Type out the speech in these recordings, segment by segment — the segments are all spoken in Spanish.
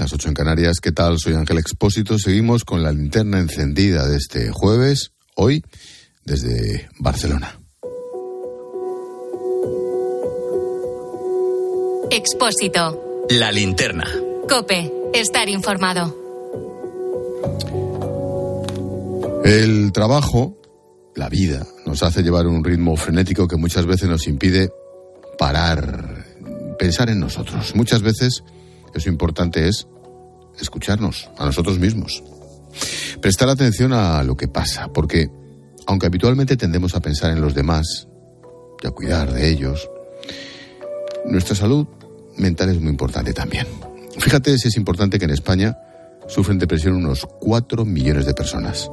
las 8 en Canarias. ¿Qué tal? Soy Ángel Expósito. Seguimos con la linterna encendida de este jueves, hoy, desde Barcelona. Expósito. La linterna. Cope. Estar informado. El trabajo, la vida, nos hace llevar un ritmo frenético que muchas veces nos impide parar, pensar en nosotros. Muchas veces eso importante es escucharnos a nosotros mismos. Prestar atención a lo que pasa, porque aunque habitualmente tendemos a pensar en los demás y a cuidar de ellos, nuestra salud mental es muy importante también. Fíjate si es importante que en España sufren depresión unos 4 millones de personas.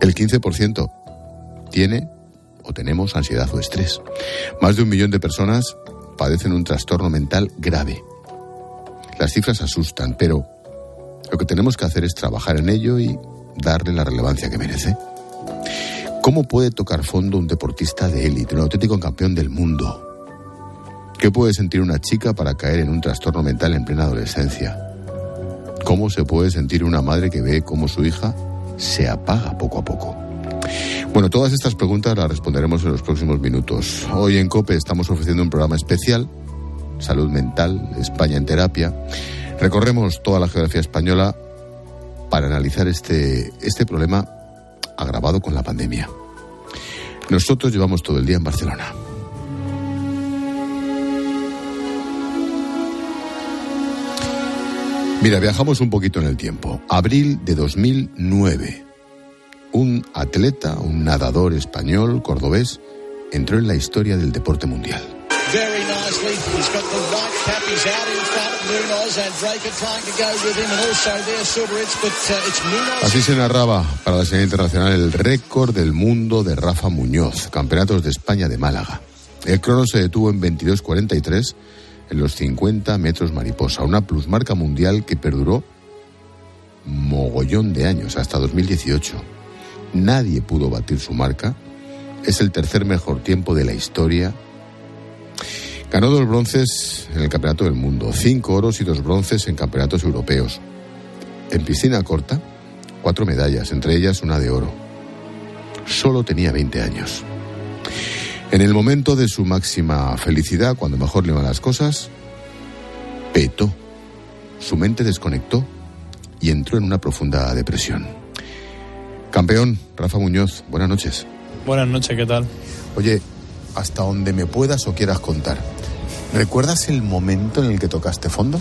El 15% tiene o tenemos ansiedad o estrés. Más de un millón de personas padecen un trastorno mental grave. Las cifras asustan, pero lo que tenemos que hacer es trabajar en ello y darle la relevancia que merece. ¿Cómo puede tocar fondo un deportista de élite, un auténtico campeón del mundo? ¿Qué puede sentir una chica para caer en un trastorno mental en plena adolescencia? ¿Cómo se puede sentir una madre que ve cómo su hija se apaga poco a poco? Bueno, todas estas preguntas las responderemos en los próximos minutos. Hoy en COPE estamos ofreciendo un programa especial, Salud Mental, España en Terapia. Recorremos toda la geografía española para analizar este, este problema agravado con la pandemia. Nosotros llevamos todo el día en Barcelona. Mira, viajamos un poquito en el tiempo. Abril de 2009. Un atleta, un nadador español, cordobés, entró en la historia del deporte mundial. Así se narraba para la señal internacional el récord del mundo de Rafa Muñoz, Campeonatos de España de Málaga. El crono se detuvo en 22.43 en los 50 metros mariposa, una plusmarca mundial que perduró mogollón de años, hasta 2018. Nadie pudo batir su marca. Es el tercer mejor tiempo de la historia. Ganó dos bronces en el Campeonato del Mundo, cinco oros y dos bronces en campeonatos europeos. En piscina corta, cuatro medallas, entre ellas una de oro. Solo tenía 20 años. En el momento de su máxima felicidad, cuando mejor le van las cosas, petó. Su mente desconectó y entró en una profunda depresión. Campeón, Rafa Muñoz, buenas noches. Buenas noches, ¿qué tal? Oye, hasta donde me puedas o quieras contar, ¿recuerdas el momento en el que tocaste fondo?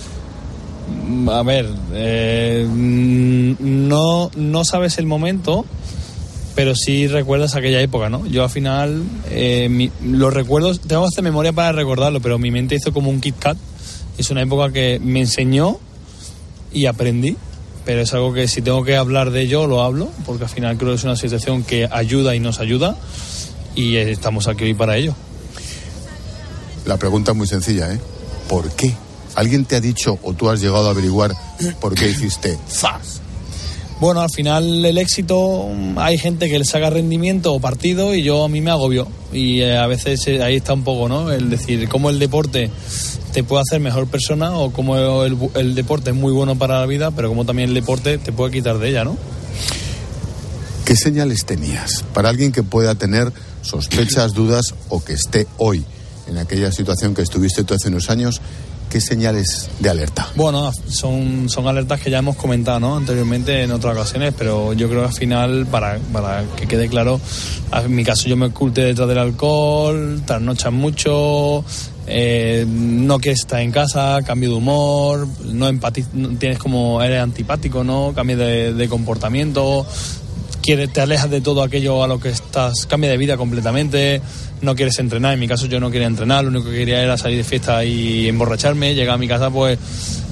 A ver, eh, no, no sabes el momento, pero sí recuerdas aquella época, ¿no? Yo al final, eh, los recuerdos, tengo que memoria para recordarlo, pero mi mente hizo como un Kit Kat. Es una época que me enseñó y aprendí, pero es algo que si tengo que hablar de ello, lo hablo, porque al final creo que es una situación que ayuda y nos ayuda, y estamos aquí hoy para ello. La pregunta es muy sencilla, ¿eh? ¿Por qué? ¿Alguien te ha dicho o tú has llegado a averiguar por qué hiciste ¡zas! Bueno, al final el éxito, hay gente que le saca rendimiento o partido y yo a mí me agobio. Y eh, a veces eh, ahí está un poco, ¿no? El decir cómo el deporte te puede hacer mejor persona o cómo el, el deporte es muy bueno para la vida, pero como también el deporte te puede quitar de ella, ¿no? ¿Qué señales tenías para alguien que pueda tener sospechas, dudas o que esté hoy en aquella situación que estuviste tú hace unos años ¿Qué señales de alerta? Bueno, son, son alertas que ya hemos comentado ¿no? anteriormente en otras ocasiones, pero yo creo que al final, para, para que quede claro, en mi caso yo me oculté detrás del alcohol, trasnochas mucho, eh, no quieres estar en casa, cambio de humor, no, no tienes como, eres antipático, ¿no? Cambio de, de comportamiento, quieres, te alejas de todo aquello a lo que estás, cambia de vida completamente, no quieres entrenar, en mi caso yo no quería entrenar, lo único que quería era salir de fiesta y emborracharme, llegar a mi casa pues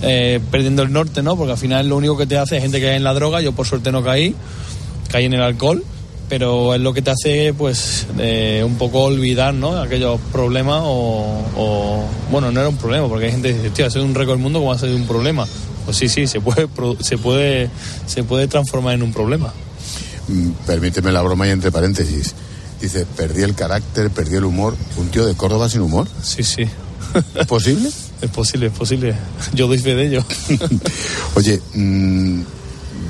eh, perdiendo el norte, ¿no? Porque al final lo único que te hace es gente que cae en la droga, yo por suerte no caí, caí en el alcohol, pero es lo que te hace pues un poco olvidar, ¿no? Aquellos problemas o, bueno, no era un problema, porque hay gente que dice, tío, ha sido un récord del mundo, ¿cómo ha sido un problema? Pues sí, sí, se puede, se puede, se puede transformar en un problema. Mm, permíteme la broma y entre paréntesis. Dice, perdí el carácter, perdí el humor. ¿Un tío de Córdoba sin humor? Sí, sí. ¿Es posible? Es posible, es posible. Yo doy fe de ello. Oye, mm,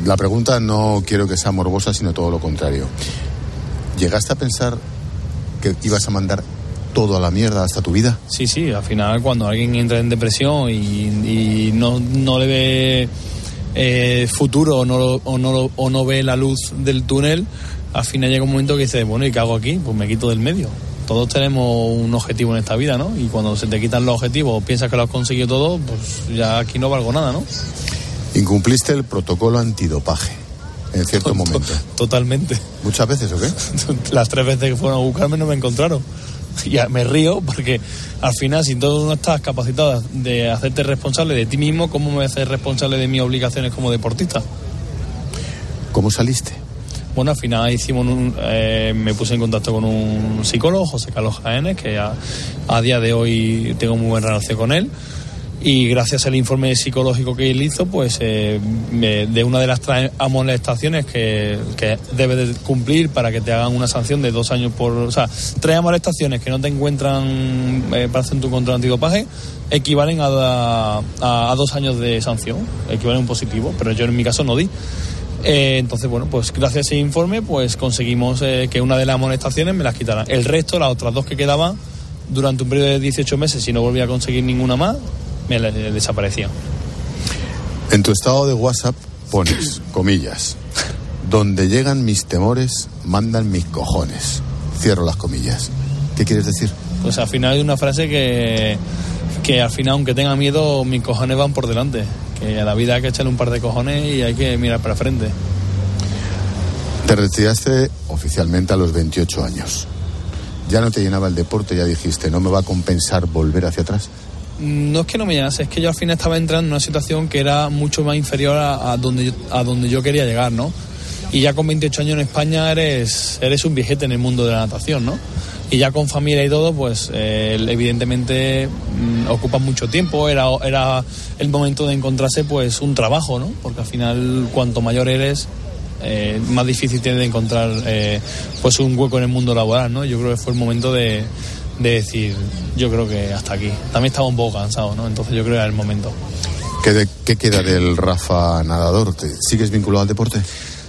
la pregunta no quiero que sea morbosa, sino todo lo contrario. ¿Llegaste a pensar que ibas a mandar todo a la mierda hasta tu vida? Sí, sí, al final cuando alguien entra en depresión y, no, no le ve eh, futuro o no, o, no, o no ve la luz del túnel, al final llega un momento que dices, bueno, ¿y qué hago aquí? Pues me quito del medio. Todos tenemos un objetivo en esta vida, ¿no? Y cuando se te quitan los objetivos, piensas que lo has conseguido todo, pues ya aquí no valgo nada, ¿no? Incumpliste el protocolo antidopaje en cierto momento. Totalmente. ¿Muchas veces o qué? Las tres veces que fueron a buscarme no me encontraron. Ya me río porque al final, si tú no estás capacitado de hacerte responsable de ti mismo, ¿cómo me hacer responsable de mis obligaciones como deportista? ¿Cómo saliste? Bueno, al final hicimos un, eh, me puse en contacto con un psicólogo, José Carlos Jaénes, que a, a, día de hoy tengo muy buena relación con él. Y gracias al informe psicológico que él hizo, pues eh, de una de las amonestaciones que, que debe de cumplir para que te hagan una sanción de dos años por. O sea, tres amonestaciones que no te encuentran eh, para hacer tu control antidopaje equivalen a, a, a, dos años de sanción, equivalen a un positivo, pero yo en mi caso no di. Eh, entonces, bueno, pues gracias a ese informe, pues conseguimos eh, que una de las amonestaciones me las quitaran. El resto, las otras dos que quedaban, durante un periodo de 18 meses, si no volvía a conseguir ninguna más, me desaparecían. En tu estado de WhatsApp pones, comillas, donde llegan mis temores, mandan mis cojones. Cierro las comillas. ¿Qué quieres decir? Pues al final hay una frase que, que al final, aunque tenga miedo, mis cojones van por delante que a la vida hay que echarle un par de cojones y hay que mirar para frente. Te retiraste oficialmente a los 28 años. Ya no te llenaba el deporte, ya dijiste, ¿no me va a compensar volver hacia atrás? No es que no me llenase, es que yo al final estaba entrando en una situación que era mucho más inferior a, donde, yo, a donde yo quería llegar, ¿no? Y ya con 28 años en España eres, eres un viejete en el mundo de la natación, ¿no? y ya con familia y todo, pues eh, evidentemente mm, ocupa mucho tiempo, era, era el momento de encontrarse pues un trabajo, ¿no? Porque al final cuanto mayor eres, eh, más difícil tiene de encontrar eh, pues un hueco en el mundo laboral, ¿no? Yo creo que fue el momento de, de decir, yo creo que hasta aquí. También estaba un poco cansado, ¿no? Entonces yo creo que era el momento. ¿Qué, de, qué queda del Rafa nadador? ¿Sigues vinculado al deporte?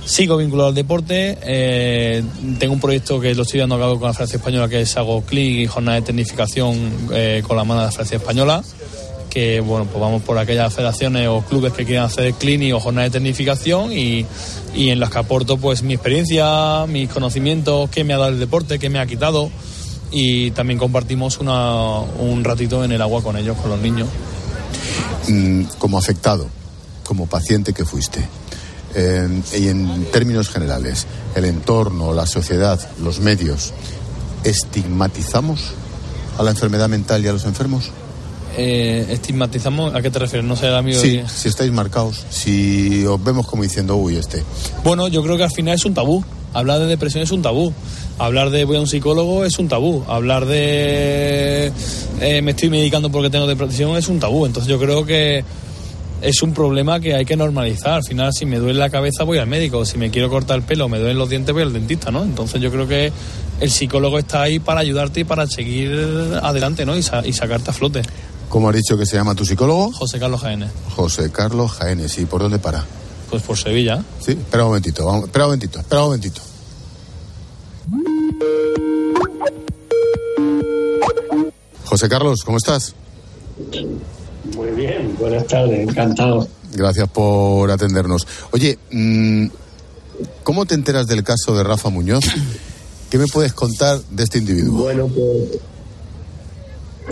Sigo vinculado al deporte, eh, tengo un proyecto que lo estoy dando a cabo con la Francia Española que es hago clic y jornada de tecnificación eh, con la mano de la Francia Española que bueno pues vamos por aquellas federaciones o clubes que quieran hacer clinic o jornada de tecnificación y, y en las que aporto pues mi experiencia, mis conocimientos, qué me ha dado el deporte, qué me ha quitado y también compartimos una, un ratito en el agua con ellos, con los niños. Mm, como afectado, como paciente que fuiste, y en términos generales, el entorno, la sociedad, los medios, ¿estigmatizamos a la enfermedad mental y a los enfermos? Eh, estigmatizamos, ¿a qué te refieres? No sé, amigo. Sí, si estáis marcados, si os vemos como diciendo, uy, este. Bueno, yo creo que al final es un tabú. Hablar de depresión es un tabú. Hablar de voy a un psicólogo es un tabú. Hablar de eh, me estoy medicando porque tengo depresión es un tabú. Entonces yo creo que es un problema que hay que normalizar. Al final, si me duele la cabeza, voy al médico. Si me quiero cortar el pelo, me duelen los dientes, voy al dentista, ¿no? Entonces yo creo que el psicólogo está ahí para ayudarte y para seguir adelante, ¿no? Y, sacarte a flote. ¿Cómo has dicho que se llama tu psicólogo? José Carlos Jaénes. José Carlos Jaénes. ¿Y por dónde para? Pues por Sevilla. Sí, espera un momentito, vamos, espera un momentito, espera un momentito. José Carlos, ¿cómo estás? Muy bien, buenas tardes, encantado. Gracias por atendernos. Oye, mm, ¿cómo te enteras del caso de Rafa Muñoz? ¿Qué me puedes contar de este individuo? Bueno, pues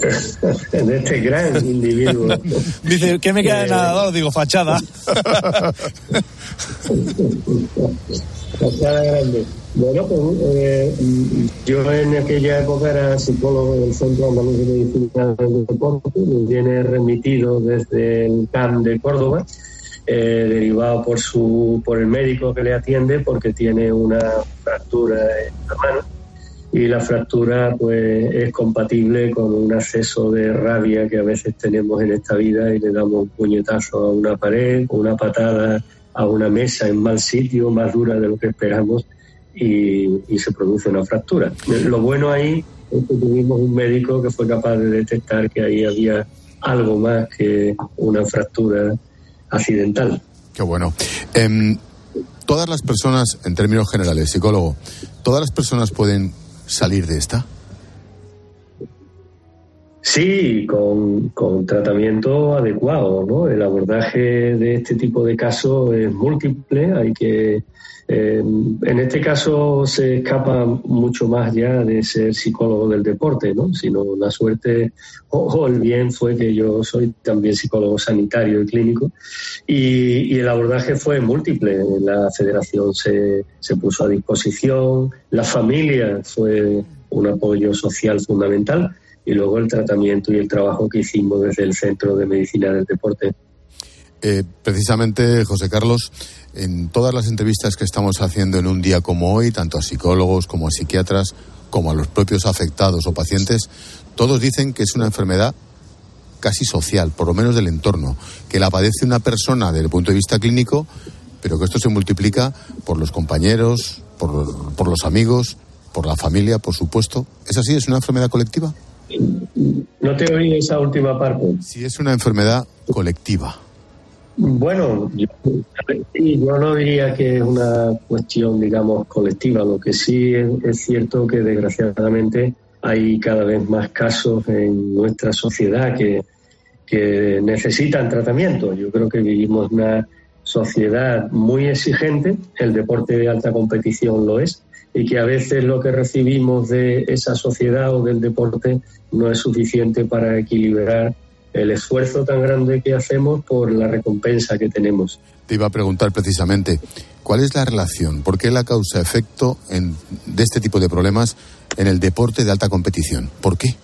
de este gran individuo. Dice, ¿qué me queda de nadador? Digo, fachada. fachada grande. Bueno, pues eh, yo en aquella época era psicólogo del Centro Andaluz de Medicina del Deporte, me viene remitido desde el CAM de Córdoba, eh, derivado por su por el médico que le atiende porque tiene una fractura en la mano y la fractura pues es compatible con un acceso de rabia que a veces tenemos en esta vida y le damos un puñetazo a una pared una patada a una mesa en mal sitio, más dura de lo que esperamos y, se produce una fractura. Lo bueno ahí es que tuvimos un médico que fue capaz de detectar que ahí había algo más que una fractura accidental. Qué bueno. Em, todas las personas, en términos generales, psicólogo, ¿todas las personas pueden salir de esta? Sí, con, tratamiento adecuado, ¿no? El abordaje de este tipo de casos es múltiple, hay que eh, en este caso se escapa mucho más ya de ser psicólogo del deporte, ¿no? Sino la suerte o, el bien fue que yo soy también psicólogo sanitario y clínico y, el abordaje fue múltiple. La federación se, se puso a disposición, la familia fue un apoyo social fundamental y luego el tratamiento y el trabajo que hicimos desde el Centro de Medicina del Deporte. Eh, precisamente, José Carlos, en todas las entrevistas que estamos haciendo en un día como hoy, tanto a psicólogos como a psiquiatras, como a los propios afectados o pacientes, todos dicen que es una enfermedad casi social, por lo menos del entorno, que la padece una persona desde el punto de vista clínico, pero que esto se multiplica por los compañeros, por, por los amigos, por la familia, por supuesto. ¿Es así? ¿Es una enfermedad colectiva? No te oí esa última parte. Si es una enfermedad colectiva. Bueno, yo, no diría que es una cuestión, digamos, colectiva. Lo que sí es, cierto que desgraciadamente hay cada vez más casos en nuestra sociedad que, que necesitan tratamiento. Yo creo que vivimos una sociedad muy exigente, el deporte de alta competición lo es, y que a veces lo que recibimos de esa sociedad o del deporte no es suficiente para equilibrar el esfuerzo tan grande que hacemos por la recompensa que tenemos. Te iba a preguntar precisamente, ¿cuál es la relación? ¿Por qué la causa-efecto de este tipo de problemas en el deporte de alta competición? ¿Por qué?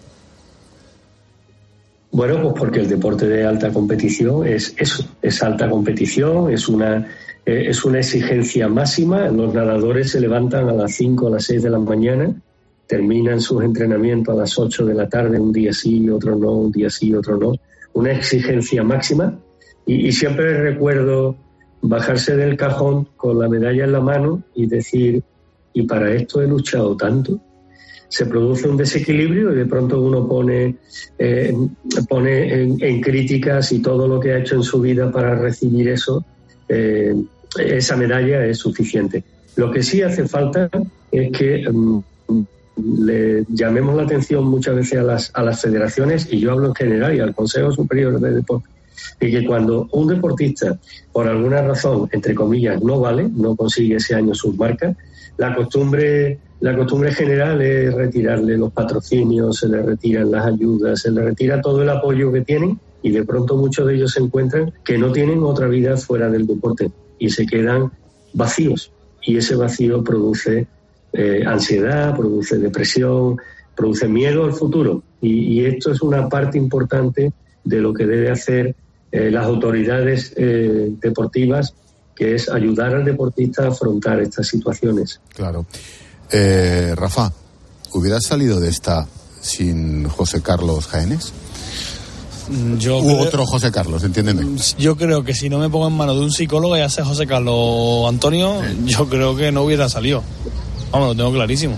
Bueno, pues porque el deporte de alta competición es eso, es alta competición, es una, eh, es una exigencia máxima. Los nadadores se levantan a las 5 a las 6 de la mañana terminan sus entrenamientos a las 8 de la tarde, un día sí, otro no, un día sí, otro no. Una exigencia máxima. Y, siempre recuerdo bajarse del cajón con la medalla en la mano y decir, y para esto he luchado tanto. Se produce un desequilibrio y de pronto uno pone, eh, pone en, críticas y todo lo que ha hecho en su vida para recibir eso, eh, esa medalla es suficiente. Lo que sí hace falta es que mm, le llamemos la atención muchas veces a las, a las federaciones, y yo hablo en general y al Consejo Superior de Deporte, y que cuando un deportista, por alguna razón, entre comillas, no vale, no consigue ese año sus marcas, la costumbre, la costumbre general es retirarle los patrocinios, se le retiran las ayudas, se le retira todo el apoyo que tienen y de pronto muchos de ellos se encuentran que no tienen otra vida fuera del deporte y se quedan vacíos. Y ese vacío produce eh, ansiedad, produce depresión, produce miedo al futuro. Y, esto es una parte importante de lo que debe hacer eh, las autoridades eh, deportivas, que es ayudar al deportista a afrontar estas situaciones. Claro. Rafa, ¿hubieras salido de esta sin José Carlos Jaénes? Mm, yo U otro José Carlos, entiéndeme. Mm, yo creo que si no me pongo en manos de un psicólogo, ya sea José Carlos Antonio, yo creo que no hubiera salido. Vamos, lo tengo clarísimo.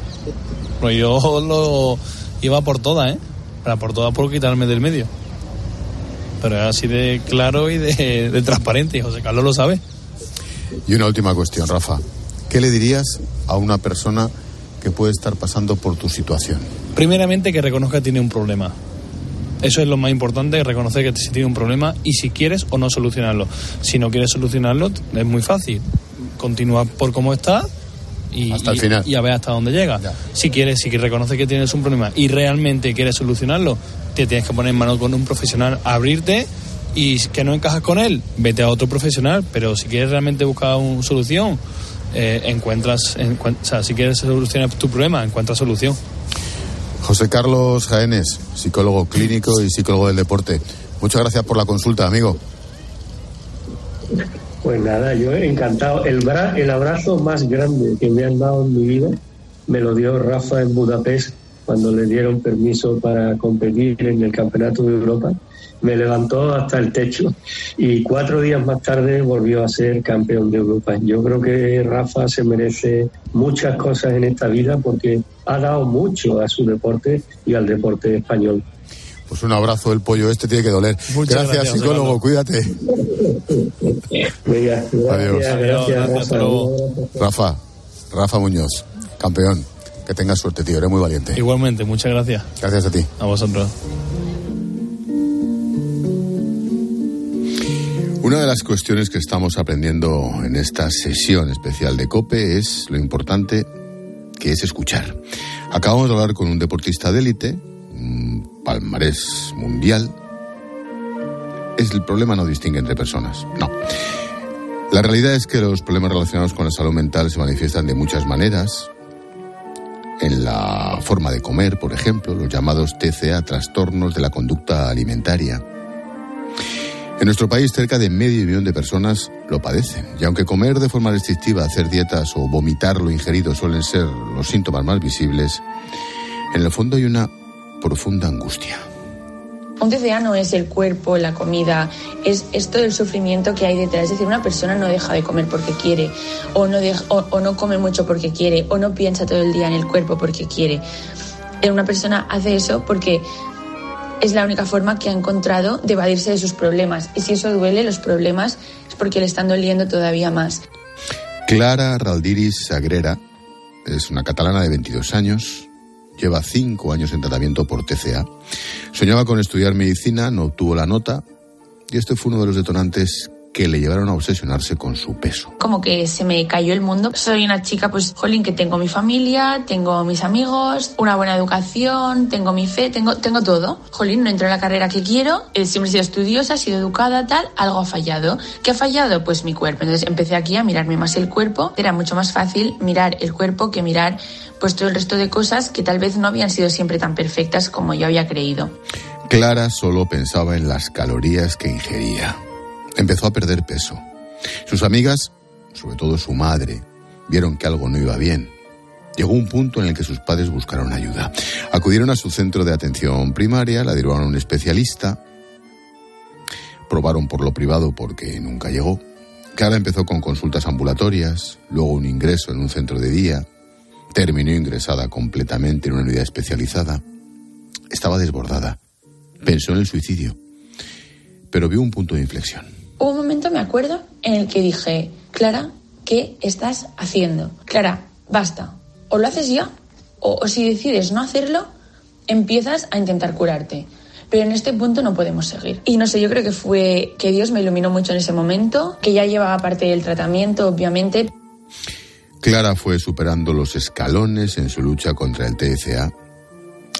Pero yo lo iba por todas, ¿eh? Para por todas por quitarme del medio. Pero es así de claro y de, transparente, y José Carlos lo sabe. Y una última cuestión, Rafa. ¿Qué le dirías a una persona que puede estar pasando por tu situación? Primeramente que reconozca que tiene un problema. Eso es lo más importante, reconocer que si tiene un problema y si quieres o no solucionarlo. Si no quieres solucionarlo, es muy fácil. Continúa por cómo está y, hasta el final. y a ver hasta dónde llega. Si quieres, si reconoces que tienes un problema y realmente quieres solucionarlo, te tienes que poner en mano con un profesional, abrirte y que no encajas con él, vete a otro profesional. Pero si quieres realmente buscar una solución, eh, encuentras, o sea, si quieres solucionar tu problema, encuentras solución. José Carlos Jaénes, psicólogo clínico y psicólogo del deporte. Muchas gracias por la consulta, amigo. Pues nada, yo he encantado. El, el abrazo más grande que me han dado en mi vida me lo dio Rafa en Budapest cuando le dieron permiso para competir en el Campeonato de Europa. Me levantó hasta el techo y cuatro días más tarde volvió a ser campeón de Europa. Yo creo que Rafa se merece muchas cosas en esta vida porque ha dado mucho a su deporte y al deporte español. Pues un abrazo, el pollo este tiene que doler. Muchas gracias, gracias, psicólogo, Osvaldo. cuídate. Venga, gracias, Adiós. gracias, Rafa. hasta luego. Rafa, Rafa Muñoz, campeón. Que tengas suerte, tío, eres muy valiente. Igualmente, muchas gracias Gracias a ti. a vosotros. Una de las cuestiones que estamos aprendiendo en esta sesión especial de COPE es lo importante que es escuchar. Acabamos de hablar con un deportista de élite, un palmarés mundial. Es el problema no distingue entre personas, no. La realidad es que los problemas relacionados con la salud mental se manifiestan de muchas maneras. En la forma de comer, por ejemplo, los llamados TCA, trastornos de la conducta alimentaria. En nuestro país cerca de medio millón de personas lo padecen. Y aunque comer de forma restrictiva, hacer dietas o vomitar lo ingerido suelen ser los síntomas más visibles, en el fondo hay una profunda angustia. Un TCA no es el cuerpo, la comida, es, todo el sufrimiento que hay detrás. Es decir, una persona no deja de comer porque quiere, o no, o, no come mucho porque quiere, o no piensa todo el día en el cuerpo porque quiere. Una persona hace eso porque es la única forma que ha encontrado de evadirse de sus problemas. Y si eso duele, los problemas es porque le están doliendo todavía más. Clara Raldiris Sagrera es una catalana de 22 años, lleva 5 años en tratamiento por TCA. Soñaba con estudiar medicina, no obtuvo la nota y este fue uno de los detonantes que le llevaron a obsesionarse con su peso. como que se me cayó el mundo. Soy una chica, pues, jolín, que tengo mi familia, tengo mis amigos, una buena educación, tengo mi fe, tengo, tengo todo. Jolín, no entro en la carrera que quiero, eh, siempre he sido estudiosa, he sido educada, tal, algo ha fallado. ¿Qué ha fallado? Pues mi cuerpo. Entonces empecé aquí a mirarme más el cuerpo. Era mucho más fácil mirar el cuerpo que mirar pues todo el resto de cosas que tal vez no habían sido siempre tan perfectas como yo había creído. Clara solo pensaba en las calorías que ingería. Empezó a perder peso. Sus amigas, sobre todo su madre, vieron que algo no iba bien. Llegó un punto en el que sus padres buscaron ayuda. Acudieron a su centro de atención primaria, la derivaron a un especialista, probaron por lo privado porque nunca llegó. Clara empezó con consultas ambulatorias, luego un ingreso en un centro de día, terminó ingresada completamente en una unidad especializada. Estaba desbordada. Pensó en el suicidio, pero vio un punto de inflexión. Hubo un momento, me acuerdo, en el que dije, Clara, ¿qué estás haciendo? Clara, basta. O lo haces ya, o, o si decides no hacerlo, empiezas a intentar curarte. Pero en este punto no podemos seguir. Y no sé, yo creo que fue que Dios me iluminó mucho en ese momento, que ya llevaba parte del tratamiento, obviamente. Clara fue superando los escalones en su lucha contra el TCA.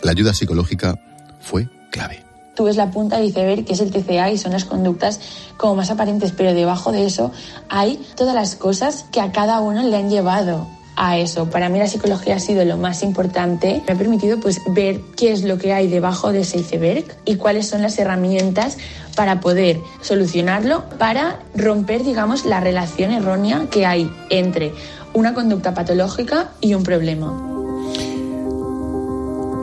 La ayuda psicológica fue clave. Tú ves la punta del iceberg, que es el TCA, y son las conductas como más aparentes, pero debajo de eso hay todas las cosas que a cada uno le han llevado a eso. Para mí la psicología ha sido lo más importante. Me ha permitido pues ver qué es lo que hay debajo de ese iceberg y cuáles son las herramientas para poder solucionarlo, para romper, digamos, la relación errónea que hay entre una conducta patológica y un problema.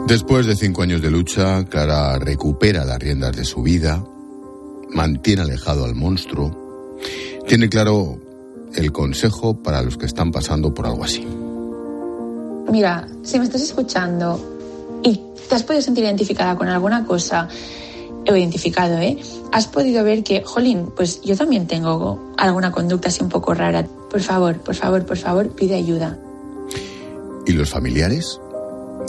Después de cinco años de lucha, Clara recupera las riendas de su vida, mantiene alejado al monstruo, tiene claro el consejo para los que están pasando por algo así. Mira, si me estás escuchando y te has podido sentir identificada con alguna cosa, o identificado, ¿eh? Has podido ver que, jolín, pues yo también tengo alguna conducta así un poco rara. Por favor, por favor, por favor, pide ayuda. ¿Y los familiares?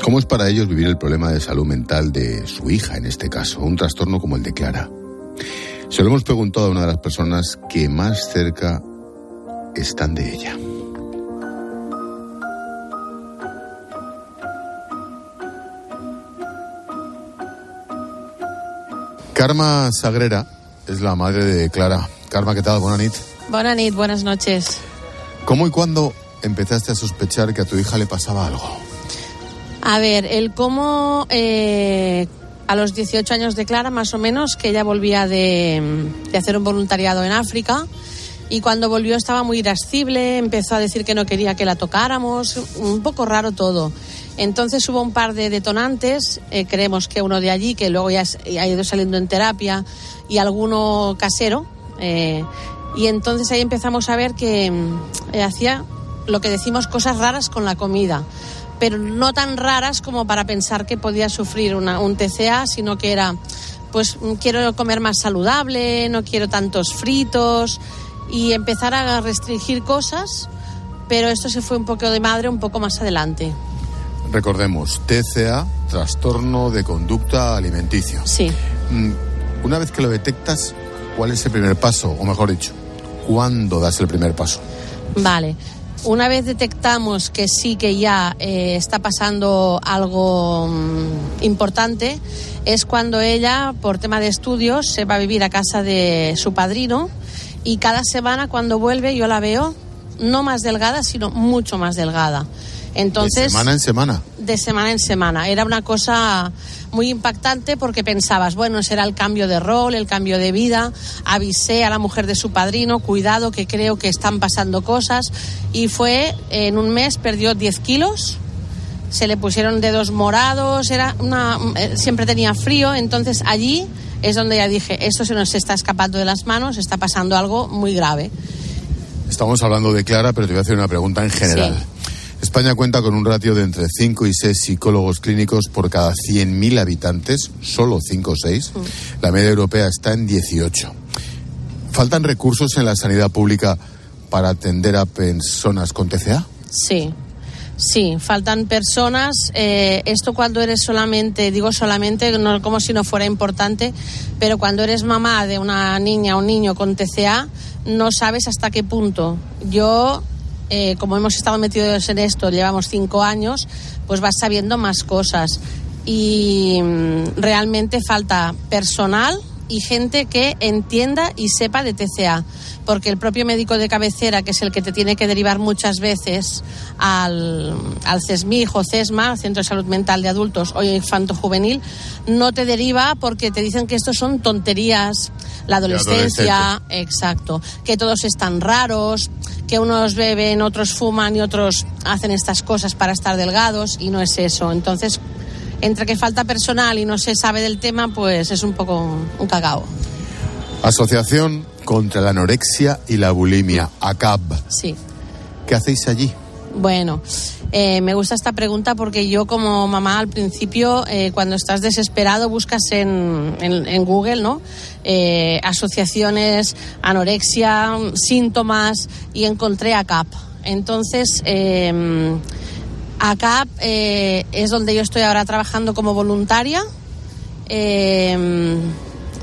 ¿Cómo es para ellos vivir el problema de salud mental de su hija, en este caso, un trastorno como el de Clara? Se lo hemos preguntado a una de las personas que más cerca están de ella. Karma Sagrera es la madre de Clara. Karma, ¿qué tal? Buenas noches. Buenas noches, buenas noches. ¿Cómo y cuándo empezaste a sospechar que a tu hija le pasaba algo? A ver, el cómo eh, a los 18 años de Clara, más o menos, que ella volvía de, de hacer un voluntariado en África. Y cuando volvió estaba muy irascible, empezó a decir que no quería que la tocáramos, un poco raro todo. Entonces hubo un par de detonantes, eh, creemos que uno de allí, que luego ya ha ido saliendo en terapia, y alguno casero. eh, y entonces ahí empezamos a ver que mm, eh, hacía lo que decimos cosas raras con la comida. Pero no tan raras como para pensar que podía sufrir una, un TCA, sino que era, pues quiero comer más saludable, no quiero tantos fritos y empezar a restringir cosas, pero esto se fue un poco de madre un poco más adelante. Recordemos, TCA, trastorno de conducta alimenticio. Sí. Mm, Una vez que lo detectas, ¿cuál es el primer paso? O mejor dicho, ¿cuándo das el primer paso? Vale. Una vez detectamos que sí que ya eh, está pasando algo mm, importante, es cuando ella, por tema de estudios, se va a vivir a casa de su padrino y cada semana cuando vuelve yo la veo no más delgada, sino mucho más delgada. Entonces, de semana en semana. de semana en semana. Era una cosa muy impactante porque pensabas, bueno, será el cambio de rol, el cambio de vida. Avisé a la mujer de su padrino, cuidado, que creo que están pasando cosas. Y fue, en un mes perdió 10 kilos. Se le pusieron dedos morados, era una, eh, siempre tenía frío. Entonces allí es donde ya dije, esto se nos está escapando de las manos, está pasando algo muy grave. Estamos hablando de Clara, pero te voy a hacer una pregunta en general. Sí. España cuenta con un ratio de entre 5 y 6 psicólogos clínicos por cada 100.000 habitantes, solo 5 o 6. La media europea está en 18. ¿Faltan recursos en la sanidad pública para atender a personas con TCA? Sí, sí, faltan personas. eh, esto cuando eres solamente, digo solamente, no como si no fuera importante, pero cuando eres mamá de una niña o un niño con TCA, no sabes hasta qué punto. Yo, eh, como hemos estado metidos en esto, llevamos cinco años, pues vas sabiendo más cosas. Y mm, realmente falta personal y gente que entienda y sepa de TCA, porque el propio médico de cabecera, que es el que te tiene que derivar muchas veces al, al CESMIJ o CESMA, Centro de Salud Mental de Adultos o Infanto Juvenil, no te deriva porque te dicen que estos son tonterías, la adolescencia, exacto, que todos están raros, que unos beben, otros fuman y otros hacen estas cosas para estar delgados y no es eso. Entonces, entre que falta personal y no se sabe del tema, pues es un poco un cagao. Asociación contra la anorexia y la bulimia, ACAB. Sí. ¿Qué hacéis allí? Bueno, eh, me gusta esta pregunta porque yo como mamá al principio, eh, cuando estás desesperado, buscas en, en- en Google, ¿no? Eh, asociaciones, anorexia, síntomas y encontré ACAP. Entonces, eh, ACAP es donde yo estoy ahora trabajando como voluntaria.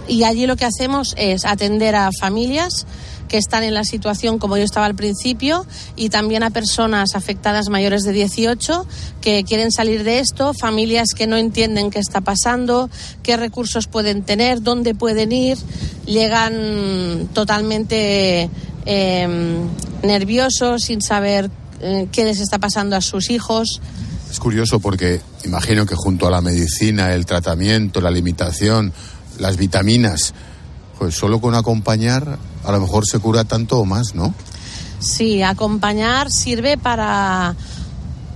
Y allí lo que hacemos es atender a familias que están en la situación como yo estaba al principio y también a personas afectadas mayores de 18 que quieren salir de esto, familias que no entienden qué está pasando, qué recursos pueden tener, dónde pueden ir, llegan totalmente eh, nerviosos sin saber eh, qué les está pasando a sus hijos. Es curioso porque imagino que junto a la medicina, el tratamiento, la limitación, las vitaminas, pues solo con acompañar a lo mejor se cura tanto o más, ¿no? Sí, acompañar sirve para...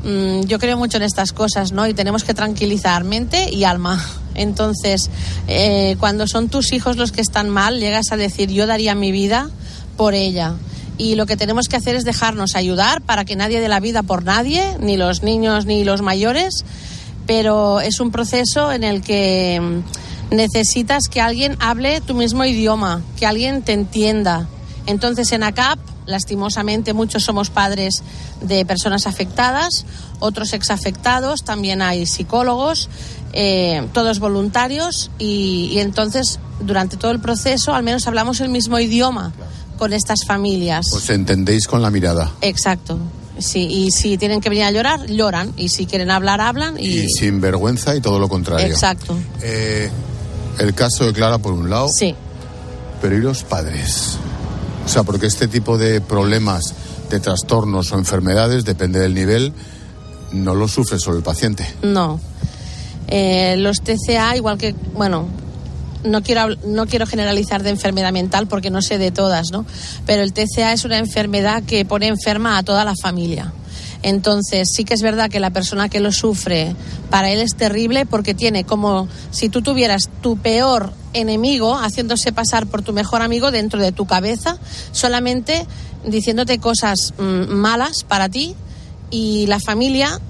mm, yo creo mucho en estas cosas, ¿no? Y tenemos que tranquilizar mente y alma. Entonces, eh, cuando son tus hijos los que están mal, llegas a decir, yo daría mi vida por ella. Y lo que tenemos que hacer es dejarnos ayudar para que nadie dé la vida por nadie, ni los niños ni los mayores, pero es un proceso en el que mm, necesitas que alguien hable tu mismo idioma, que alguien te entienda. Entonces en ACAP, lastimosamente, muchos somos padres de personas afectadas, otros exafectados, también hay psicólogos, eh, todos voluntarios y, y entonces durante todo el proceso al menos hablamos el mismo idioma con estas familias. Os entendéis con la mirada. Exacto. Sí, y si tienen que venir a llorar, lloran. Y si quieren hablar, hablan. Y, Y sin vergüenza y todo lo contrario. Exacto. Eh, el caso de Clara por un lado, Sí. pero ¿y los padres? O sea, porque este tipo de problemas, de trastornos o enfermedades, depende del nivel, no lo sufre solo el paciente. No. Eh, los TCA, igual que, bueno, no quiero, no quiero generalizar de enfermedad mental porque no sé de todas, ¿no? Pero el TCA es una enfermedad que pone enferma a toda la familia. Entonces, sí que es verdad que la persona que lo sufre, para él es terrible porque tiene como si tú tuvieras tu peor enemigo haciéndose pasar por tu mejor amigo dentro de tu cabeza, solamente diciéndote cosas mm, malas para ti y la familia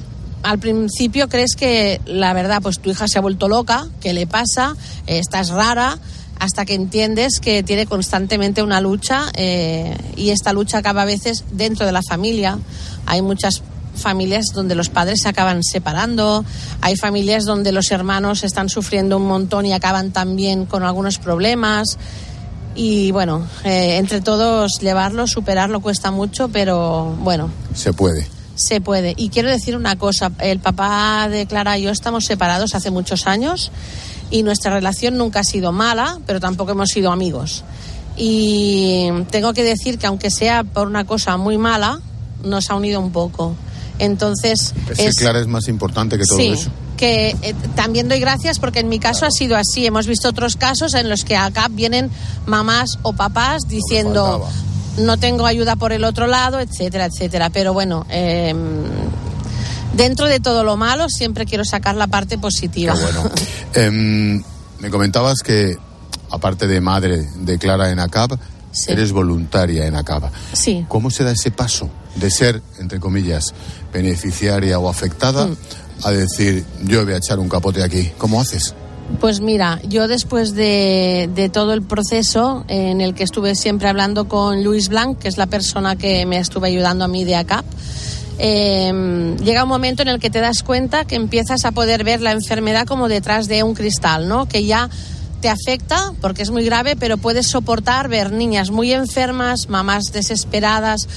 al principio crees que la verdad, pues tu hija se ha vuelto loca, ¿qué le pasa? Eh, estás rara, hasta que entiendes que tiene constantemente una lucha eh, y esta lucha acaba a veces dentro de la familia. Hay muchas familias donde los padres se acaban separando, hay familias donde los hermanos están sufriendo un montón y acaban también con algunos problemas. Y bueno, eh, entre todos llevarlo, superarlo cuesta mucho, pero bueno. Se puede. Se puede. Y quiero decir una cosa, el papá de Clara y yo estamos separados hace muchos años y nuestra relación nunca ha sido mala, pero tampoco hemos sido amigos. Y tengo que decir que aunque sea por una cosa muy mala, nos ha unido un poco. Entonces. Es, que Clara es más importante que todo sí, eso. Que eh, también doy gracias porque en mi caso ha sido así. Hemos visto otros casos en los que acá vienen mamás o papás diciendo no tengo ayuda por el otro lado, etcétera, etcétera. Pero bueno, eh, dentro de todo lo malo siempre quiero sacar la parte positiva. Bueno. Em, me comentabas que aparte de madre de Clara en ACAB, Sí. eres voluntaria en ACAB. Sí. ¿Cómo se da ese paso de ser, entre comillas, beneficiaria o afectada Mm. a decir, yo voy a echar un capote aquí? ¿Cómo haces? Pues mira, yo después de, de todo el proceso en el que estuve siempre hablando con Luis Blanc, que es la persona que me estuvo ayudando a mí de ACAP, eh, llega un momento en el que te das cuenta que empiezas a poder ver la enfermedad como detrás de un cristal, ¿no? Que ya te afecta porque es muy grave, pero puedes soportar ver niñas muy enfermas, mamás desesperadas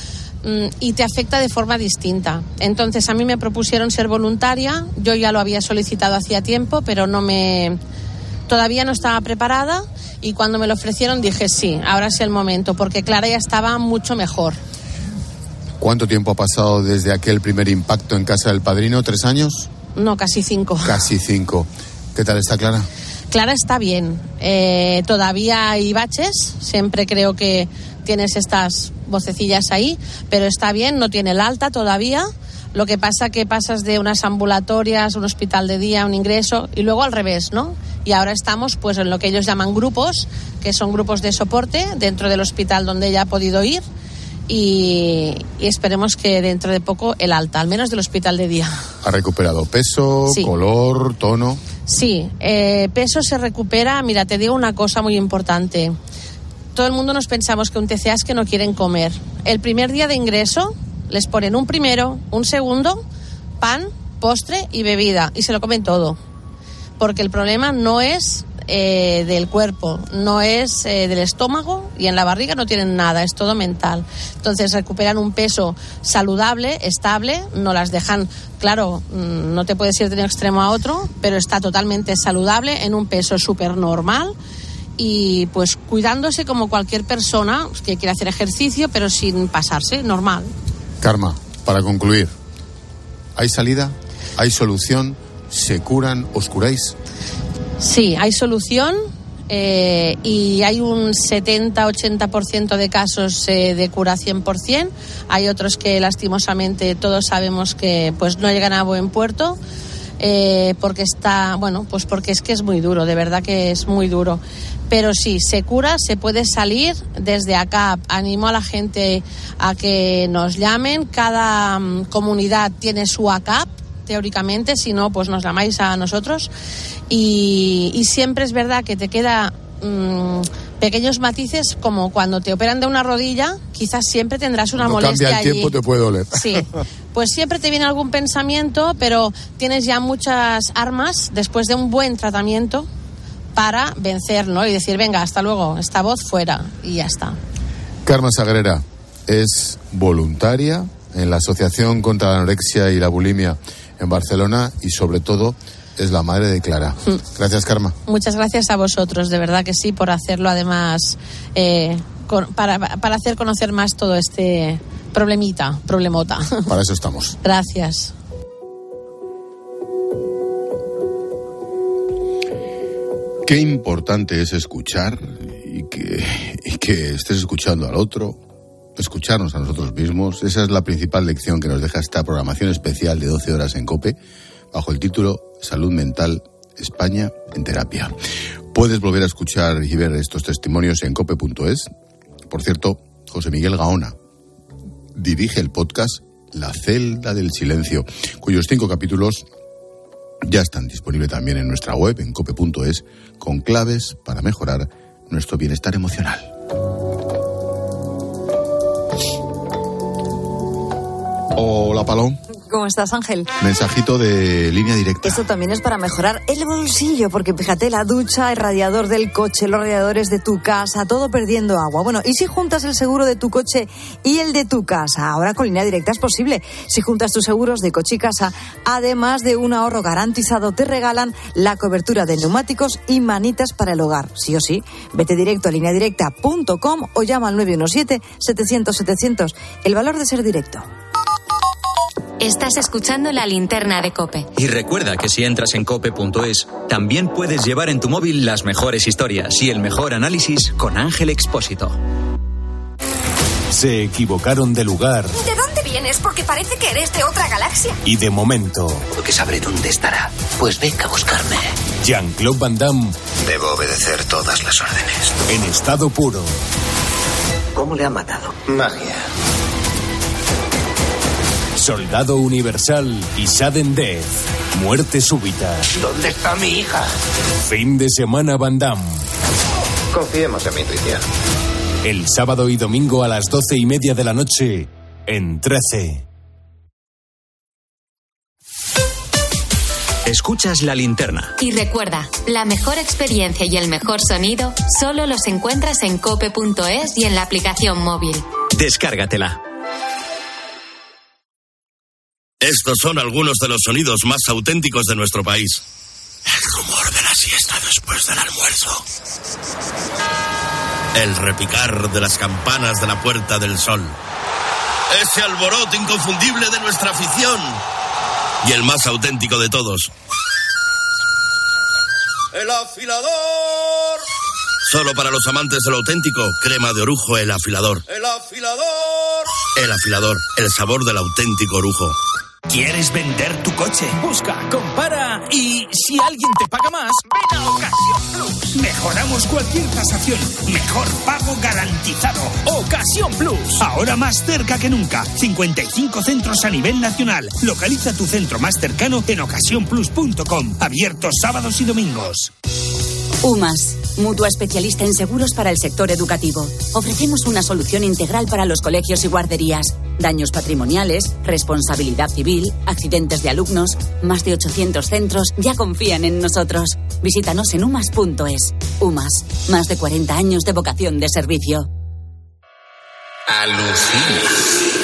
mm, y te afecta de forma distinta. Entonces a mí me propusieron ser voluntaria, yo ya lo había solicitado hacía tiempo, pero no me todavía no estaba preparada y cuando me lo ofrecieron dije sí, ahora es el momento porque Clara ya estaba mucho mejor. ¿Cuánto tiempo ha pasado desde aquel primer impacto en casa del padrino? ¿Tres años? No, casi cinco. Casi cinco. ¿Qué tal está Clara? Clara está bien. Eh, todavía hay baches. Siempre creo que tienes estas vocecillas ahí, pero está bien. No tiene el alta todavía. Lo que pasa que pasas de unas ambulatorias, un hospital de día, un ingreso y luego al revés, ¿no? Y ahora estamos pues en lo que ellos llaman grupos, que son grupos de soporte dentro del hospital donde ella ha podido ir y, y esperemos que dentro de poco el alta, al menos del hospital de día. ¿Ha recuperado peso, Sí. color, tono? Sí, eh, peso se recupera. Mira, te digo una cosa muy importante. Todo el mundo nos pensamos que un TCA es que no quieren comer. El primer día de ingreso les ponen un primero, un segundo, pan, postre y bebida y se lo comen todo. Porque el problema no es eh, del cuerpo, no es eh, del estómago y en la barriga no tienen nada, es todo mental. Entonces recuperan un peso saludable, estable, no las dejan, claro, mm, no te puedes ir de un extremo a otro, pero está totalmente saludable en un peso súper normal y pues cuidándose como cualquier persona que quiere hacer ejercicio, pero sin pasarse, normal. Karma, para concluir, ¿hay salida? ¿Hay solución? ¿Se curan? ¿Os curáis? Sí, hay solución eh, y hay un 70-80% de casos eh, de cura 100%. Hay otros que lastimosamente todos sabemos que pues no llegan a buen puerto. eh, porque está, bueno, pues porque es que es muy duro, de verdad que es muy duro. Pero sí, se cura, se puede salir desde acá. Animo a la gente a que nos llamen. Cada mm, comunidad tiene su ACAP, teóricamente, si no, pues nos llamáis a nosotros. Y, y siempre es verdad que te queda mm, pequeños matices, como cuando te operan de una rodilla, quizás siempre tendrás una No molestia cambia el allí. tiempo, te puede doler. Sí, pues siempre te viene algún pensamiento, pero tienes ya muchas armas después de un buen tratamiento para vencerlo y decir, venga, hasta luego, esta voz fuera y ya está. Karma Sagrera es voluntaria en la Asociación contra la Anorexia y la Bulimia en Barcelona y sobre todo es la madre de Clara. Mm. Gracias, Karma. Muchas gracias a vosotros, de verdad que sí, por hacerlo además, eh, con- para, para hacer conocer más todo este problemita, problemota. Para eso estamos. Gracias. Qué importante es escuchar y que, y que estés escuchando al otro, escucharnos a nosotros mismos. Esa es la principal lección que nos deja esta programación especial de 12 horas en COPE, bajo el título Salud Mental España en Terapia. Puedes volver a escuchar y ver estos testimonios en cope.es. Por cierto, José Miguel Gaona dirige el podcast La celda del silencio, cuyos cinco capítulos ya están disponibles también en nuestra web, en cope.es, con claves para mejorar nuestro bienestar emocional. Hola, Palón. ¿Cómo estás, Ángel? Mensajito de línea directa. Esto también es para mejorar el bolsillo, porque fíjate, la ducha, el radiador del coche, los radiadores de tu casa, todo perdiendo agua. Bueno, ¿y si juntas el seguro de tu coche y el de tu casa? Ahora con línea directa es posible. Si juntas tus seguros de coche y casa, además de un ahorro garantizado, te regalan la cobertura de neumáticos y manitas para el hogar. Sí o sí, vete directo a lineadirecta.com o llama al 917-700-700. El valor de ser directo. Estás escuchando la linterna de Cope. Y recuerda que si entras en cope.es, también puedes llevar en tu móvil las mejores historias y el mejor análisis con Ángel Expósito. Se equivocaron de lugar ¿De dónde vienes? Porque parece que eres de otra galaxia. y de momento. Porque sabré dónde estará. Pues venga a buscarme. Jean-Claude Van Damme Debo obedecer todas las órdenes. en estado puro. ¿Cómo le ha matado? Magia. Soldado Universal y Sudden Death. Muerte súbita. ¿Dónde está mi hija? Fin de semana Van Damme. Confiemos en mi intuición. El sábado y domingo a las doce y media de la noche en 13. Escuchas la linterna. Y recuerda, la mejor experiencia y el mejor sonido solo los encuentras en cope.es y en la aplicación móvil. Descárgatela. Estos son algunos de los sonidos más auténticos de nuestro país. El rumor de la siesta después del almuerzo. El repicar de las campanas de la Puerta del Sol. Ese alboroto inconfundible de nuestra afición. Y el más auténtico de todos. El afilador. Solo para los amantes del auténtico, crema de orujo, el afilador. El afilador. El afilador, el sabor del auténtico orujo. ¿Quieres vender tu coche? Busca, compara y si alguien te paga más, ven a Ocasión Plus. Mejoramos cualquier tasación. Mejor pago garantizado. Ocasión Plus. Ahora más cerca que nunca. 55 centros a nivel nacional. Localiza tu centro más cercano en ocasiónplus.com. Abiertos sábados y domingos. UMAS, mutua especialista en seguros para el sector educativo. Ofrecemos una solución integral para los colegios y guarderías. Daños patrimoniales, responsabilidad civil, accidentes de alumnos. Más de 800 centros ya confían en nosotros. Visítanos en umas.es. UMAS, más de 40 años de vocación de servicio. Alucina.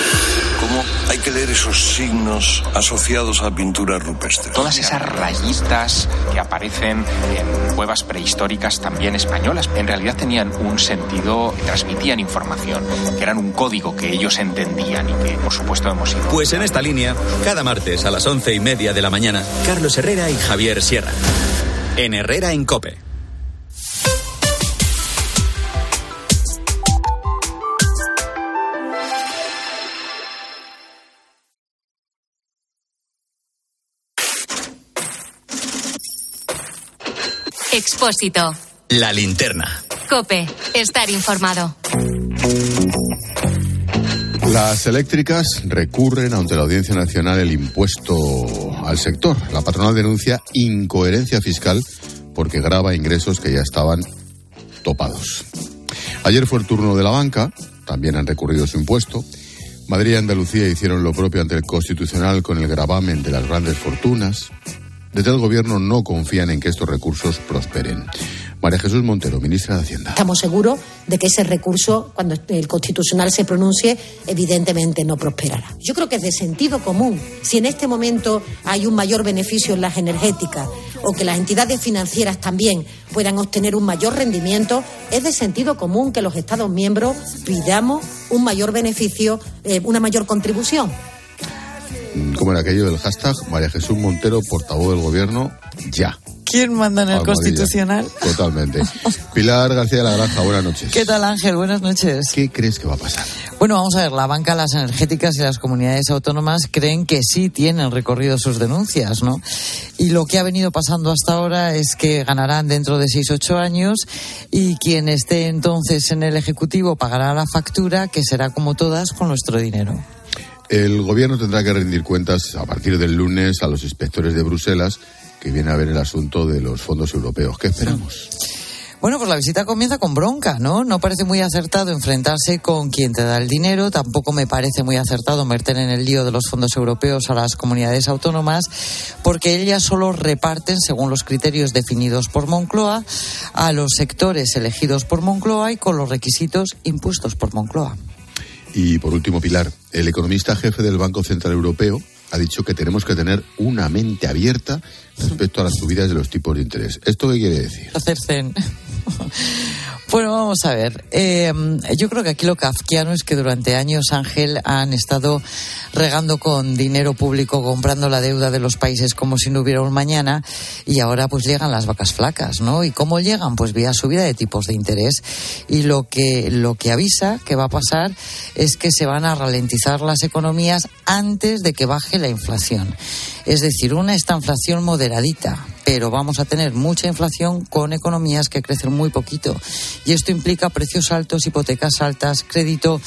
¿Cómo hay que leer esos signos asociados a pintura rupestre? Todas esas rayitas que aparecen en cuevas prehistóricas también españolas, en realidad tenían un sentido, transmitían información, que eran un código que ellos entendían y que, por supuesto, hemos ido. Pues en esta línea, cada martes a las once y media de la mañana, Carlos Herrera y Javier Sierra. En Herrera en Cope. Expósito. La linterna. Cope. Estar informado. Las eléctricas recurren ante la Audiencia Nacional el impuesto al sector. La patronal denuncia incoherencia fiscal porque graba ingresos que ya estaban topados. Ayer fue el turno de la banca, también han recurrido su impuesto. Madrid y Andalucía hicieron lo propio ante el Constitucional con el gravamen de las grandes fortunas. Desde el Gobierno no confían en que estos recursos prosperen. María Jesús Montero, ministra de Hacienda. Estamos seguros de que ese recurso, cuando el Constitucional se pronuncie, evidentemente no prosperará. Yo creo que es de sentido común. Si en este momento hay un mayor beneficio en las energéticas o que las entidades financieras también puedan obtener un mayor rendimiento, es de sentido común que los Estados miembros pidamos un mayor beneficio, eh, una mayor contribución. ¿Cómo era aquello del hashtag? María Jesús Montero, portavoz del Gobierno, ya. ¿Quién manda en el. Constitucional? Totalmente. Pilar García de la Granja, buenas noches. ¿Qué tal, Ángel? Buenas noches. ¿Qué crees que va a pasar? Bueno, vamos a ver, la banca, las energéticas y las comunidades autónomas creen que sí tienen recorrido sus denuncias, ¿no? Y lo que ha venido pasando hasta ahora es que ganarán dentro de 6-8 años y quien esté entonces en el Ejecutivo pagará la factura, que será como todas con nuestro dinero. El gobierno tendrá que rendir cuentas a partir del lunes a los inspectores de Bruselas que viene a ver el asunto de los fondos europeos. ¿Qué esperamos? Bueno, pues la visita comienza con bronca, ¿no? No parece muy acertado enfrentarse con quien te da el dinero, tampoco me parece muy acertado meter en el lío de los fondos europeos a las comunidades autónomas, porque ellas solo reparten, según los criterios definidos por Moncloa, a los sectores elegidos por Moncloa y con los requisitos impuestos por Moncloa. Y por último, Pilar, el economista jefe del Banco Central Europeo ha dicho que tenemos que tener una mente abierta respecto a las subidas de los tipos de interés. ¿Esto qué quiere decir? Hacer zen. Bueno, vamos a ver. Eh, yo creo que aquí lo kafkiano es que durante años, Ángel, han estado regando con dinero público, comprando la deuda de los países como si no hubiera un mañana, y ahora pues llegan las vacas flacas, ¿no? ¿Y cómo llegan? Pues vía subida de tipos de interés. Y lo que, lo que avisa que va a pasar es que se van a ralentizar las economías antes de que baje la inflación. Es decir, una inflación moderadita, pero vamos a tener mucha inflación con economías que crecen muy poquito. Y esto implica precios altos, hipotecas altas, crédito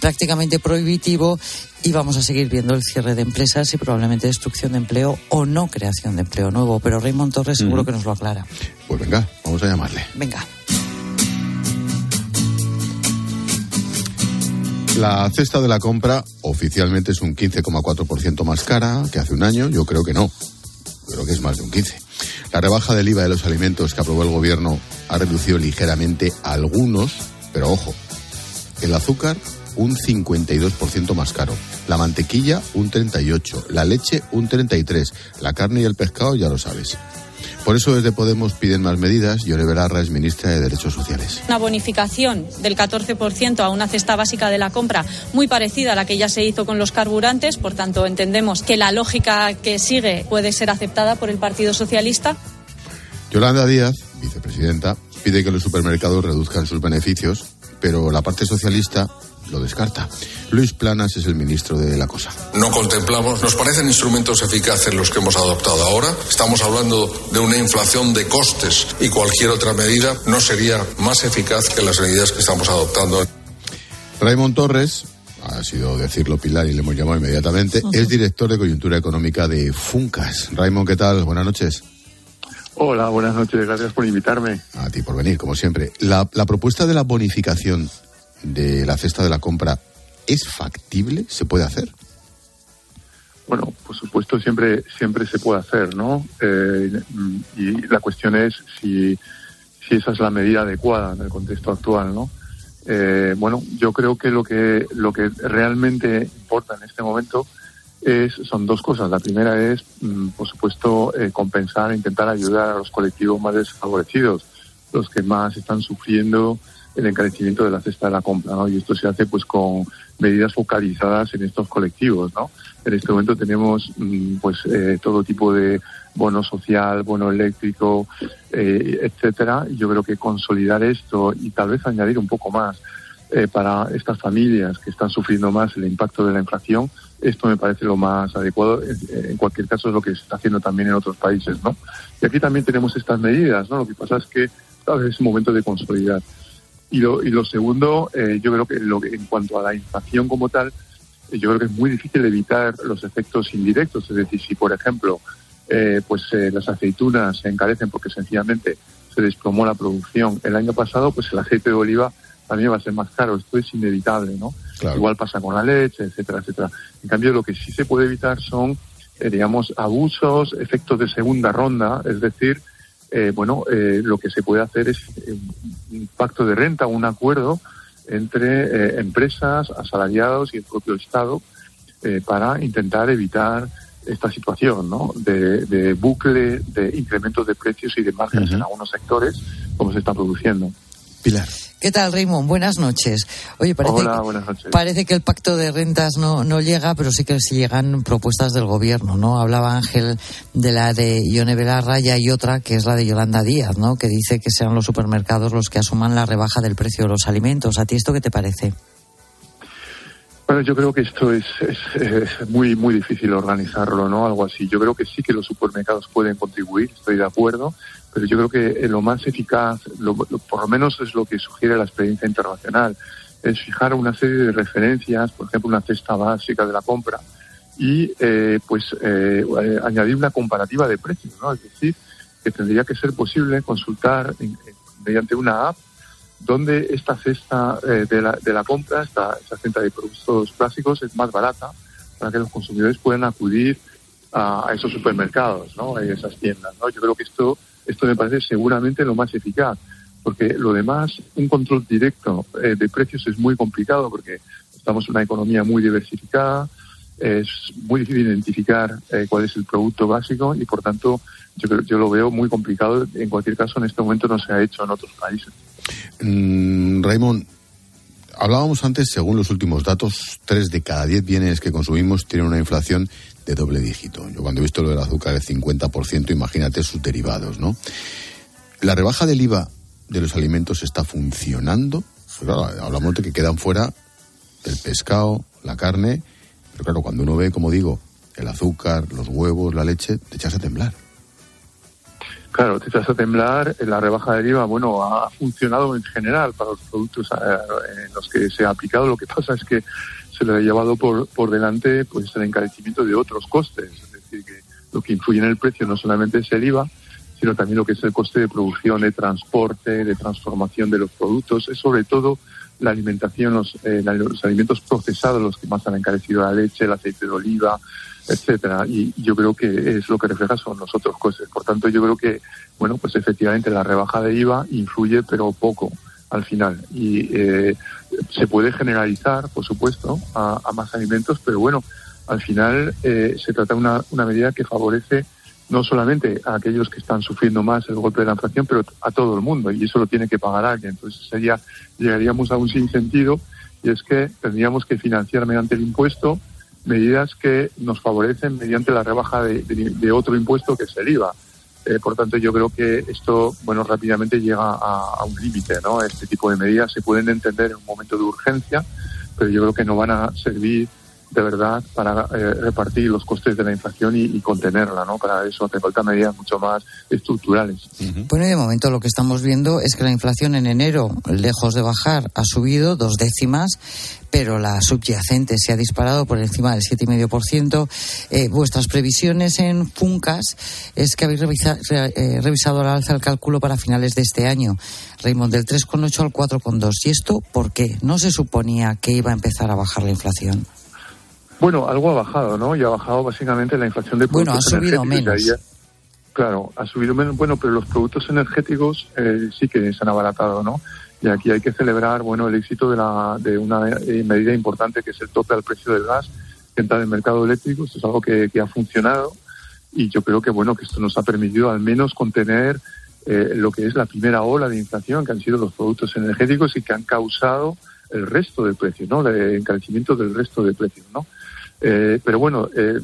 prácticamente prohibitivo y vamos a seguir viendo el cierre de empresas y probablemente destrucción de empleo o no creación de empleo nuevo. Pero Raymond Torres seguro que nos lo aclara. Pues venga, vamos a llamarle. Venga. La cesta de la compra oficialmente es un 15,4% más cara que hace un año. Yo creo que no. Creo que es más de un 15. La rebaja del IVA de los alimentos que aprobó el gobierno ha reducido ligeramente algunos, pero ojo, el azúcar un 52% más caro, la mantequilla un 38%, la leche un 33%, la carne y el pescado ya lo sabes. Por eso desde Podemos piden más medidas. Yone Belarra es ministra de Derechos Sociales. Una bonificación del 14% a una cesta básica de la compra muy parecida a la que ya se hizo con los carburantes. Por tanto, entendemos que la lógica que sigue puede ser aceptada por el Partido Socialista. Yolanda Díaz, vicepresidenta, pide que los supermercados reduzcan sus beneficios, pero la parte socialista lo descarta. Luis Planas es el ministro de la cosa. No contemplamos, nos parecen instrumentos eficaces los que hemos adoptado ahora. Estamos hablando de una inflación de costes y cualquier otra medida no sería más eficaz que las medidas que estamos adoptando. Raymond Torres, ha sido decirlo Pilar y le hemos llamado inmediatamente, es director de coyuntura económica de Funcas. Raymond, ¿qué tal? Buenas noches. Hola, buenas noches, gracias por invitarme. A ti por venir, como siempre. La, la propuesta de la bonificación de la cesta de la compra es factible? ¿Se puede hacer? Bueno, por supuesto siempre siempre se puede hacer, ¿no? Eh, y la cuestión es si, si esa es la medida adecuada en el contexto actual, ¿no? Eh, bueno, yo creo que lo que lo que realmente importa en este momento es son dos cosas. La primera es, mm, por supuesto, eh, compensar, intentar ayudar a los colectivos más desfavorecidos, los que más están sufriendo el encarecimiento de la cesta de la compra, ¿no? Y esto se hace pues con medidas focalizadas en estos colectivos, ¿no? En este momento tenemos mm, pues eh, todo tipo de bono social, bono eléctrico, eh, etcétera. Yo creo que consolidar esto y tal vez añadir un poco más eh, para estas familias que están sufriendo más el impacto de la inflación, esto me parece lo más adecuado. En cualquier caso es lo que se está haciendo también en otros países, ¿no? Y aquí también tenemos estas medidas, ¿no? Lo que pasa es que tal es un momento de consolidar. Y lo, y lo segundo, eh, yo creo que lo, en cuanto a la inflación como tal, eh, yo creo que es muy difícil evitar los efectos indirectos. Es decir, si por ejemplo, eh, pues las aceitunas se encarecen porque sencillamente se desplomó la producción el año pasado, pues el aceite de oliva también va a ser más caro. Esto es inevitable, ¿no? Igual pasa con la leche, etcétera, etcétera. En cambio, lo que sí se puede evitar son, digamos, abusos, efectos de segunda ronda, es decir, eh, bueno, eh, lo que se puede hacer es un pacto de renta, un acuerdo entre eh, empresas, asalariados y el propio Estado para intentar evitar esta situación ¿no? de, bucle de incrementos de precios y de márgenes en algunos sectores como se está produciendo. Pilar. ¿Qué tal, Raymond? Buenas noches. Oye, parece, Hola, buenas noches. parece que el pacto de rentas no, no llega, pero sí que sí llegan propuestas del gobierno, ¿no? Hablaba Ángel de la de Ione Belarra y hay otra que es la de Yolanda Díaz, ¿no? Que dice que sean los supermercados los que asuman la rebaja del precio de los alimentos. ¿A ti esto qué te parece? Bueno, yo creo que esto es, es, muy muy difícil organizarlo, ¿no? Algo así. Yo creo que sí que los supermercados pueden contribuir, estoy de acuerdo, pero yo creo que lo más eficaz, por lo menos es lo que sugiere la experiencia internacional, es fijar una serie de referencias, por ejemplo, una cesta básica de la compra y eh, pues eh, eh, añadir una comparativa de precios, ¿no? Es decir, que tendría que ser posible consultar mediante una app donde esta cesta de, la, de la compra, esta, esta cesta de productos plásticos es más barata para que los consumidores puedan acudir a, esos supermercados, ¿no? A esas tiendas, ¿no? Yo creo que esto, esto me parece seguramente lo más eficaz porque lo demás, un control directo de precios es muy complicado porque estamos en una economía muy diversificada, es muy difícil identificar eh, cuál es el producto básico y por tanto yo, yo lo veo muy complicado. En cualquier caso, en este momento no se ha hecho en otros países. Mm, Raymond, hablábamos antes, según los últimos datos, tres de cada diez bienes que consumimos tienen una inflación de doble dígito. Yo cuando he visto lo del azúcar el 50%, imagínate sus derivados, ¿no? La rebaja del IVA de los alimentos está funcionando. Pues hablamos de que quedan fuera el pescado, la carne pero claro, cuando uno ve, como digo, el azúcar, los huevos, la leche, te echas a temblar. Claro, te echas a temblar. La rebaja del IVA, bueno, ha funcionado en general para los productos eh, en los que se ha aplicado. Lo que pasa es que se le ha llevado por, por delante pues el encarecimiento de otros costes. Es decir, que lo que influye en el precio no solamente es el IVA, sino también lo que es el coste de producción, de transporte, de transformación de los productos. Es sobre todo la alimentación, los, eh, los alimentos procesados los que más han encarecido la leche, el aceite de oliva, etcétera. Y, yo creo que es lo que refleja son los otros costes. Por tanto, yo creo que, bueno, pues efectivamente la rebaja de IVA influye, pero poco al final. Y eh, se puede generalizar, por supuesto, a, más alimentos, pero bueno, al final eh, se trata de una, una medida que favorece no solamente a aquellos que están sufriendo más el golpe de la inflación, pero a todo el mundo, y eso lo tiene que pagar alguien. Entonces sería, llegaríamos a un sinsentido, y es que tendríamos que financiar mediante el impuesto medidas que nos favorecen mediante la rebaja de, otro impuesto que es el IVA. Eh, por tanto, yo creo que esto, bueno, rápidamente llega a, a un límite, ¿no? Este tipo de medidas se pueden entender en un momento de urgencia, pero yo creo que no van a servir de verdad para eh, repartir los costes de la inflación y, contenerla, ¿no? Para eso hace falta medidas mucho más estructurales. Bueno, y de momento lo que estamos viendo es que la inflación en enero, lejos de bajar, ha subido dos décimas, pero la subyacente se ha disparado por encima del 7,5%. Eh, vuestras previsiones en Funcas es que habéis eh, revisado la alza el cálculo para finales de este año. Raymond, del 3,8 al 4,2. ¿Y esto por qué? ¿No se suponía que iba a empezar a bajar la inflación? Bueno, algo ha bajado, ¿no? Y ha bajado básicamente la inflación de productos Bueno, ha subido menos. claro, ha subido menos. Bueno, pero los productos energéticos eh, sí que se han abaratado, ¿no? Y aquí hay que celebrar, bueno, el éxito de, la, de una eh, medida importante que es el tope al precio del gas que entra en el mercado eléctrico. Esto es algo que, que ha funcionado y yo creo que, bueno, que esto nos ha permitido al menos contener eh, lo que es la primera ola de inflación, que han sido los productos energéticos y que han causado el resto del precio, ¿no? El encarecimiento del resto del precio, ¿no? Eh, pero bueno, eh,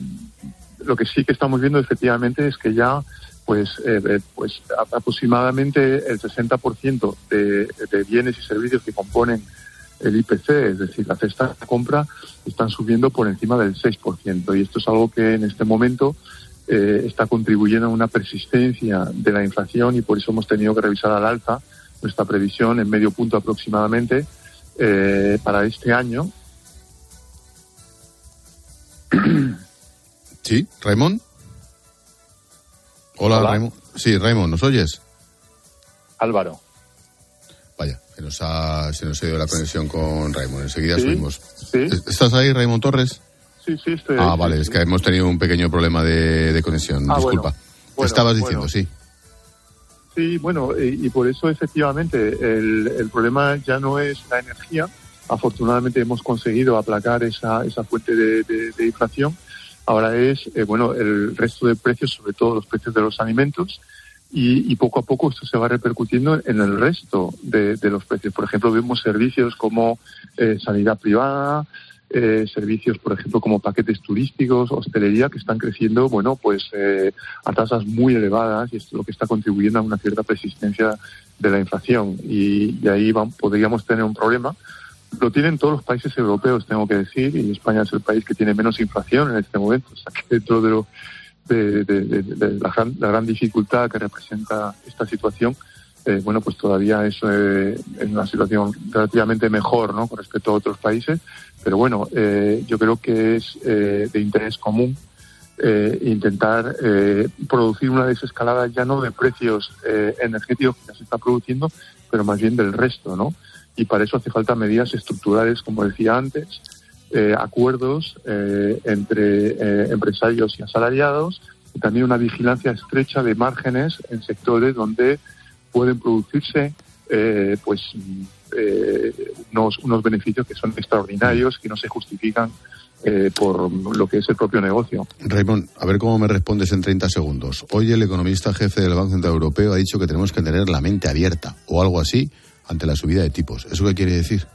lo que sí que estamos viendo efectivamente es que ya pues, eh, pues aproximadamente el 60% de, de bienes y servicios que componen el IPC, es decir, la cesta de compra, están subiendo por encima del 6%. Y esto es algo que en este momento está contribuyendo a una persistencia de la inflación y por eso hemos tenido que revisar al alza nuestra previsión en medio punto aproximadamente para este año Sí, Raymond. Hola, Raymond. Sí, Raymond, ¿nos oyes? Álvaro. Vaya, se nos ha, se nos ha ido la conexión con Raymond. Enseguida subimos. ¿Estás ahí, Raymond Torres? Sí, sí, estoy Ah, vale, es que hemos tenido un pequeño problema de, conexión. Ah, Disculpa. Estabas diciendo, sí. Sí, bueno, y, por eso efectivamente el, el problema ya no es la energía, Afortunadamente hemos conseguido aplacar esa, esa fuente de, inflación. Ahora es, eh, bueno, el resto de precios, sobre todo los precios de los alimentos, y, poco a poco esto se va repercutiendo en el resto de, los precios. Por ejemplo, vemos servicios como eh, sanidad privada, eh, servicios, por ejemplo, como paquetes turísticos, hostelería, que están creciendo, bueno, pues a tasas muy elevadas y esto es lo que está contribuyendo a una cierta persistencia de la inflación. Y, ahí podríamos tener un problema lo tienen todos los países europeos, tengo que decir, y España es el país que tiene menos inflación en este momento. O sea, que dentro de, lo, de, la, gran, dificultad que representa esta situación, eh, bueno, pues todavía es eh, una situación relativamente mejor, ¿no? Con respecto a otros países, pero bueno, eh, yo creo que es de interés común eh, intentar eh, producir una desescalada ya no de precios eh, energéticos que ya se está produciendo, pero más bien del resto, ¿no? Y para eso hace falta medidas estructurales, como decía antes, eh, acuerdos eh, entre eh, empresarios y asalariados, y también una vigilancia estrecha de márgenes en sectores donde pueden producirse pues unos, unos beneficios que son extraordinarios, que no se justifican eh, por lo que es el propio negocio. Raymond, a ver cómo me respondes en 30 segundos. Hoy el economista jefe del Banco Central Europeo ha dicho que tenemos que tener la mente abierta o algo así ante la subida de tipos. ¿Eso qué quiere decir?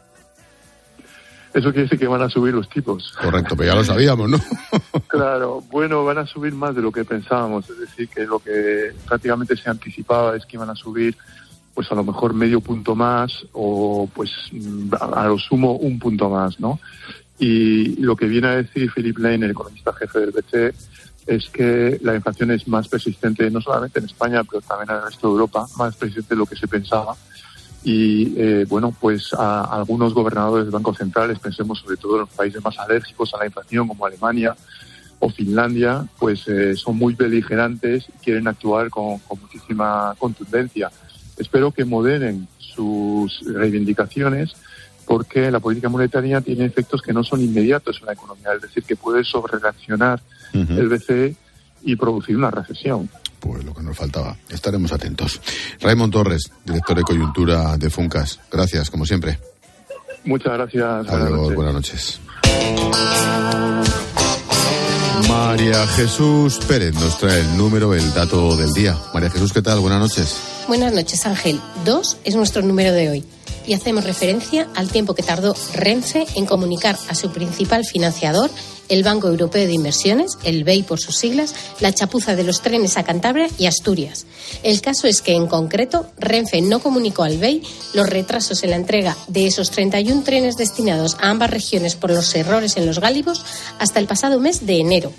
Eso quiere decir que van a subir los tipos. Correcto, pero ya lo sabíamos, ¿no? Claro, bueno, van a subir más de lo que pensábamos, es decir, que lo que prácticamente se anticipaba es que iban a subir pues a lo mejor medio punto más o pues a, a lo sumo un punto más, ¿no? Y lo que viene a decir Philip Lane, el economista jefe del BCE, es que la inflación es más persistente no solamente en España, pero también en el resto de Europa, más persistente de lo que se pensaba. Y eh, bueno, pues a, a algunos gobernadores de bancos centrales, pensemos sobre todo en los países más alérgicos a la inflación, como Alemania o Finlandia, pues eh, son muy beligerantes y quieren actuar con, con muchísima contundencia. Espero que moderen sus reivindicaciones porque la política monetaria tiene efectos que no son inmediatos en la economía, es decir, que puede sobrereaccionar Ujú. el BCE y producir una recesión. Pues lo que nos faltaba. Estaremos atentos. Raymond Torres, director de coyuntura de Funcas. Gracias, como siempre. Muchas gracias. buenas Adiós, noches. buenas noches. María Jesús Pérez nos trae el número, el dato del día. María Jesús, ¿qué tal? Buenas noches. Buenas noches, Ángel. Dos es nuestro número de hoy y hacemos referencia al tiempo que tardó Renfe en comunicar a su principal financiador, el Banco Europeo de Inversiones, el BEI por sus siglas, la chapuza de los trenes a Cantabria y Asturias. El caso es que, en concreto, Renfe no comunicó al BEI los retrasos en la entrega de esos 31 trenes destinados a ambas regiones por los errores en los gálibos hasta el pasado mes de enero.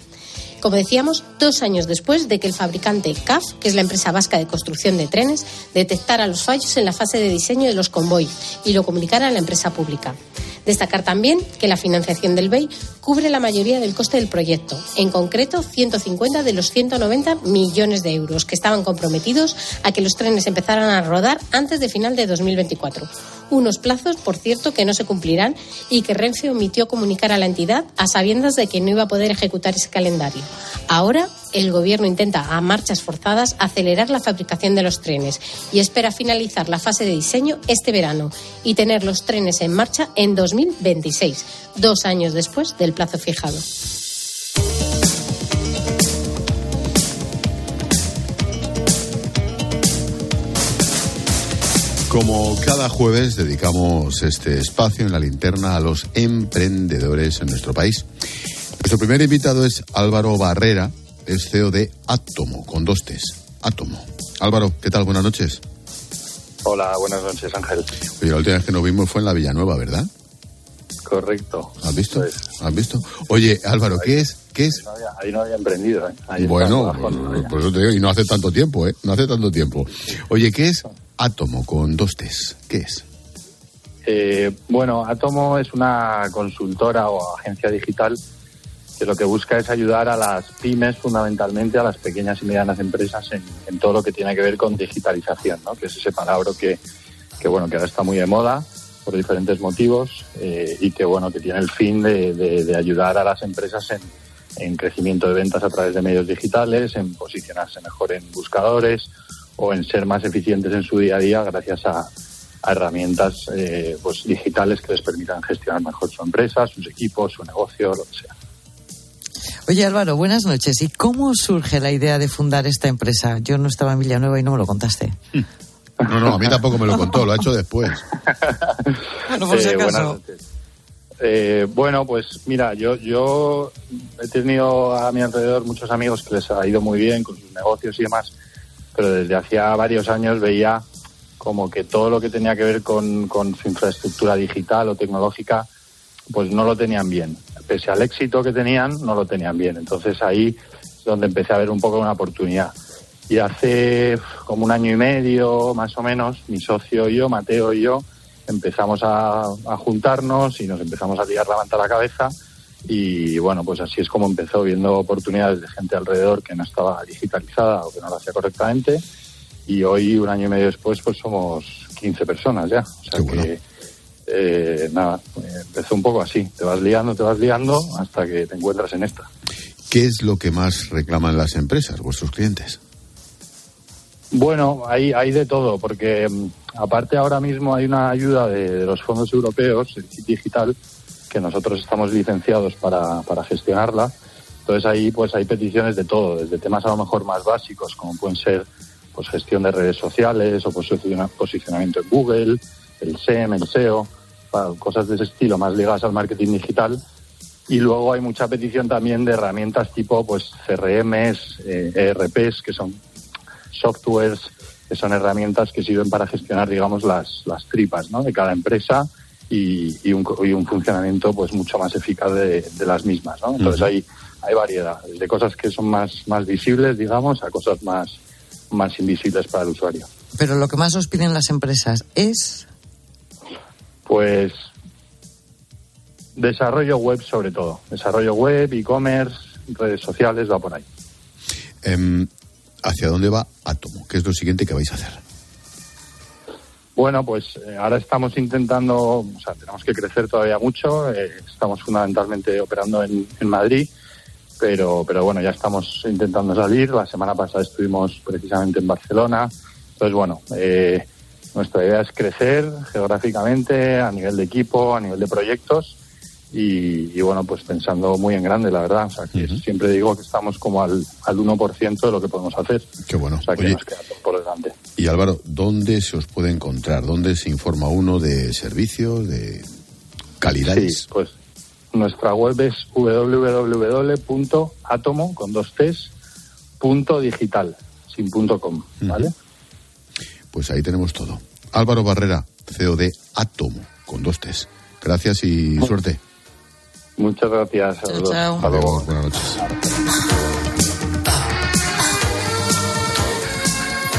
Como decíamos, dos años después de que el fabricante CAF, que es la empresa vasca de construcción de trenes, detectara los fallos en la fase de diseño de los convoys y lo comunicara a la empresa pública. Destacar también que la financiación del BEI cubre la mayoría del coste del proyecto, en concreto 150 de los 190 millones de euros que estaban comprometidos a que los trenes empezaran a rodar antes de final de 2024. Unos plazos, por cierto, que no se cumplirán y que Renfe omitió comunicar a la entidad a sabiendas de que no iba a poder ejecutar ese calendario. Ahora, el Gobierno intenta, a marchas forzadas, acelerar la fabricación de los trenes y espera finalizar la fase de diseño este verano y tener los trenes en marcha en 2026, dos años después del plazo fijado. Como cada jueves dedicamos este espacio en la linterna a los emprendedores en nuestro país. Nuestro primer invitado es Álvaro Barrera, es CEO de Átomo, con dos T's. Átomo. Álvaro, ¿qué tal? Buenas noches. Hola, buenas noches, Ángel. Oye, la última vez que nos vimos fue en la Villanueva, ¿verdad? Correcto. ¿Has visto? ¿Has visto? Oye, Álvaro, ¿qué es? ¿Qué es? No había- ahí no había emprendido, ¿eh? Ahí Bueno, pues, por eso te digo, y no hace tanto tiempo, ¿eh? No hace tanto tiempo. Oye, ¿qué es Átomo con dos T's? ¿Qué es? Eh, bueno, Atomo es una consultora o agencia digital que lo que busca es ayudar a las pymes, fundamentalmente a las pequeñas y medianas empresas, en, en todo lo que tiene que ver con digitalización, ¿no? que es ese palabra que, que, bueno, que ahora está muy de moda por diferentes motivos eh, y que, bueno, que tiene el fin de, de- de ayudar a las empresas en, en crecimiento de ventas a través de medios digitales, en posicionarse mejor en buscadores o en ser más eficientes en su día a día gracias a, a herramientas eh, pues digitales que les permitan gestionar mejor su empresa, sus equipos, su negocio, lo que sea. Oye Álvaro, buenas noches. ¿Y cómo surge la idea de fundar esta empresa? Yo no estaba en Villanueva y no me lo contaste. No, no, a mí tampoco me lo contó, lo ha hecho después. Bueno, por si Eh, acaso. buenas noches. Eh, bueno, pues mira, yo, yo he tenido a mi alrededor muchos amigos que les ha ido muy bien con sus negocios y demás, pero desde hacía varios años veía como que todo lo que tenía que ver con, con su infraestructura digital o tecnológica, pues no lo tenían bien. Pese al éxito que tenían, no lo tenían bien. Entonces ahí es donde empecé a ver un poco una oportunidad. Y hace como un año y medio, más o menos, mi socio y yo, Mateo y yo, empezamos a, a juntarnos y nos empezamos a tirar la manta a la cabeza. Y bueno, pues así es como empezó, viendo oportunidades de gente alrededor que no estaba digitalizada o que no lo hacía correctamente. Y hoy, un año y medio después, pues somos 15 personas ya. O sea que, eh, nada, empezó un poco así. Te vas liando, te vas liando hasta que te encuentras en esta. ¿Qué es lo que más reclaman las empresas, vuestros clientes? Bueno, hay, hay de todo, porque mm, aparte ahora mismo hay una ayuda de, de los fondos europeos, el digital, que nosotros estamos licenciados para, para gestionarla. Entonces ahí pues hay peticiones de todo, desde temas a lo mejor más básicos, como pueden ser pues gestión de redes sociales o posiciona- posicionamiento en Google, el SEM, el SEO, cosas de ese estilo más ligadas al marketing digital. Y luego hay mucha petición también de herramientas tipo pues CRMs, eh, ERPs, que son softwares, que son herramientas que sirven para gestionar, digamos, las, las tripas ¿no? de cada empresa y, y un, co- y un funcionamiento pues mucho más eficaz de, de las mismas. ¿no? Entonces hay, hay variedad, desde cosas que son más, más visibles, digamos, a cosas más, más invisibles para el usuario. Pero lo que más os piden las empresas es Pues desarrollo web sobre todo, desarrollo web, e-commerce, redes sociales, va por ahí. Em, ¿Hacia dónde va Atomo? ¿Qué es lo siguiente que vais a hacer? Bueno, pues eh, ahora estamos intentando, o sea, tenemos que crecer todavía mucho. eh, estamos fundamentalmente operando en, en Madrid, pero, pero bueno, ya estamos intentando salir. La semana pasada estuvimos precisamente en Barcelona. Entonces, bueno, eh, nuestra idea es crecer geográficamente, a nivel de equipo, a nivel de proyectos. Y, y bueno, pues pensando muy en grande, la verdad. O sea, que siempre digo que estamos como al, al 1% de lo que podemos hacer. Qué bueno. O sea, que Oye, nos queda por delante. Y Álvaro, ¿dónde se os puede encontrar? ¿Dónde se informa uno de servicios, de calidades? Sí, pues nuestra web es www.atomo con dos T's, punto digital, sin punto com, ¿vale? Pues ahí tenemos todo. Álvaro Barrera, CEO de Atomo, con dos T's. Gracias y suerte. Muchas gracias. a los dos. Hasta luego. Adiós, buenas noches.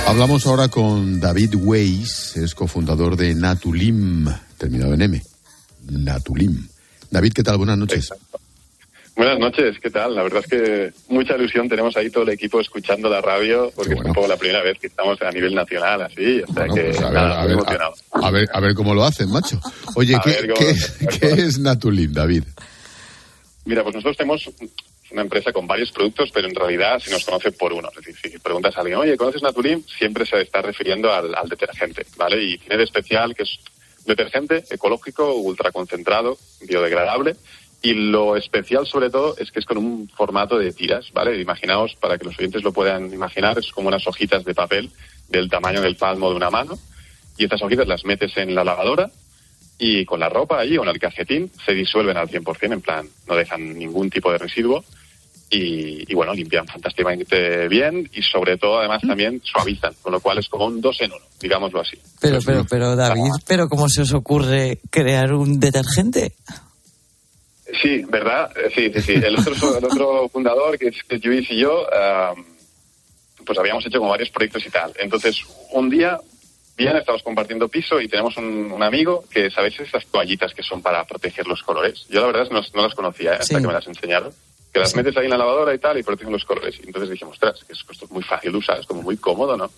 Hablamos ahora con David Weiss, es cofundador de Natulim, terminado en M. Natulim. David, ¿qué tal? Buenas noches. Buenas noches, ¿qué tal? La verdad es que mucha ilusión tenemos ahí todo el equipo escuchando la radio, porque es un poco la primera vez que estamos a nivel nacional, así, o sea que Pues a ver, nada, a muy ver, emocionado. a, a ver, a ver cómo lo hacen, macho. Oye, A ¿qué, ver cómo qué- lo hacen, qué es Natulim, David? Mira, pues nosotros tenemos una empresa con varios productos, pero en realidad se nos conoce por uno. Es decir, si preguntas a alguien, oye, ¿conoces Natulim? Siempre se está refiriendo al, detergente, ¿vale? Y tiene de especial que es detergente ecológico, ultraconcentrado, biodegradable. Y lo especial, sobre todo, es que es con un formato de tiras, ¿vale? Imaginaos, para que los oyentes lo puedan imaginar, es como unas hojitas de papel del tamaño del palmo de una mano. Y estas hojitas las metes en la lavadora y con la ropa ahí o en el calcetín se disuelven al 100%, en plan, no dejan ningún tipo de residuo y, y, bueno, limpian fantásticamente bien y sobre todo además también suavizan, con lo cual es como un dos en uno, digámoslo así. Pero, pero, pero, David, ¿pero cómo se os ocurre crear un detergente? Sí, ¿verdad? Eh, Sí, sí, sí. El otro, el otro fundador, que es, que Luis y yo, ah, pues habíamos hecho como varios proyectos y tal. Entonces, un día, bien, estamos compartiendo piso y tenemos un, un amigo que, ¿sabéis esas toallitas que son para proteger los colores? Yo la verdad no, no las conocía, ¿eh? hasta Sí. que me las enseñaron. Que las metes ahí en la lavadora y tal y protegen los colores. Y entonces dijimos, ostras, que esto es muy fácil de usar, es como muy cómodo, ¿no?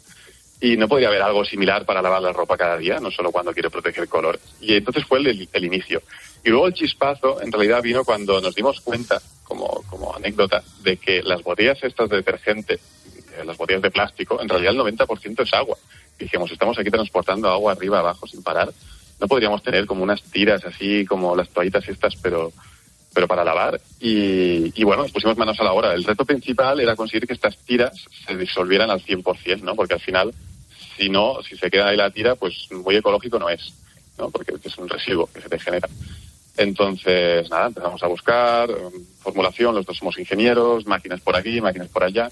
Y no podría haber algo similar para lavar la ropa cada día, no solo cuando quiero proteger colores. Y entonces fue el, el inicio. Y luego el chispazo en realidad vino cuando nos dimos cuenta, como, como anécdota, de que las botellas estas de detergente, eh, las botellas de plástico, en realidad el 90% es agua. Y dijimos, estamos aquí transportando agua arriba, abajo, sin parar. No podríamos tener como unas tiras así, como las toallitas estas, pero pero para lavar. Y, y bueno, nos pusimos manos a la obra. El reto principal era conseguir que estas tiras se disolvieran al 100%, ¿no? Porque al final, si no, si se queda ahí la tira, pues muy ecológico no es, ¿no? Porque es un residuo que se te genera. Entonces, nada, empezamos a buscar um, formulación, los dos somos ingenieros, máquinas por aquí, máquinas por allá,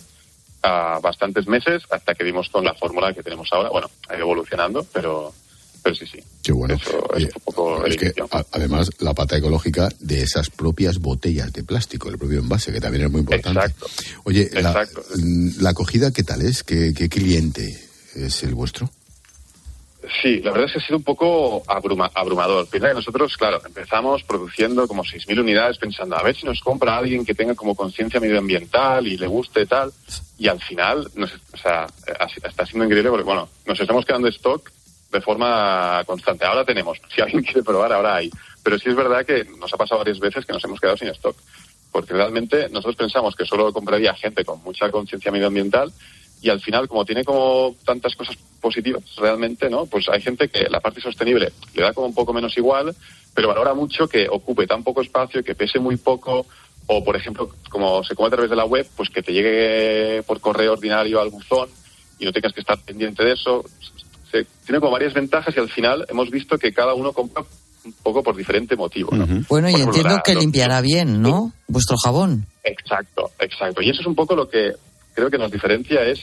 bastantes meses hasta que dimos con la fórmula que tenemos ahora. Bueno, ha ido evolucionando, pero, pero sí, sí. Qué bueno. Eso es un poco es el que, a- además, la pata ecológica de esas propias botellas de plástico, el propio envase, que también es muy importante. Exacto. Oye, la, Exacto. mm, la acogida, ¿qué tal es? ¿Qué, qué cliente es el vuestro? Sí, la verdad es que ha sido un poco abruma- abrumador. Piensa que nosotros, claro, empezamos produciendo como 6.000 unidades pensando a ver si nos compra alguien que tenga como conciencia medioambiental y le guste tal. Y al final, nos, o sea, ha- está siendo increíble porque, bueno, nos estamos quedando stock de forma constante. Ahora tenemos, si alguien quiere probar, ahora hay. Pero sí es verdad que nos ha pasado varias veces que nos hemos quedado sin stock. Porque realmente nosotros pensamos que solo compraría gente con mucha conciencia medioambiental y al final, como tiene como tantas cosas positivas realmente, ¿no? Pues hay gente que la parte sostenible le da como un poco menos igual, pero valora mucho que ocupe tan poco espacio, que pese muy poco, o por ejemplo, como se come a través de la web, pues que te llegue por correo ordinario al buzón y no tengas que estar pendiente de eso. Se, tiene como varias ventajas y al final hemos visto que cada uno compra un poco por diferente motivo, ¿no? Bueno, y ejemplo, entiendo la- que los- limpiará bien, ¿no? Vuestro jabón. Exacto, exacto. Y eso es un poco lo que creo que nos diferencia es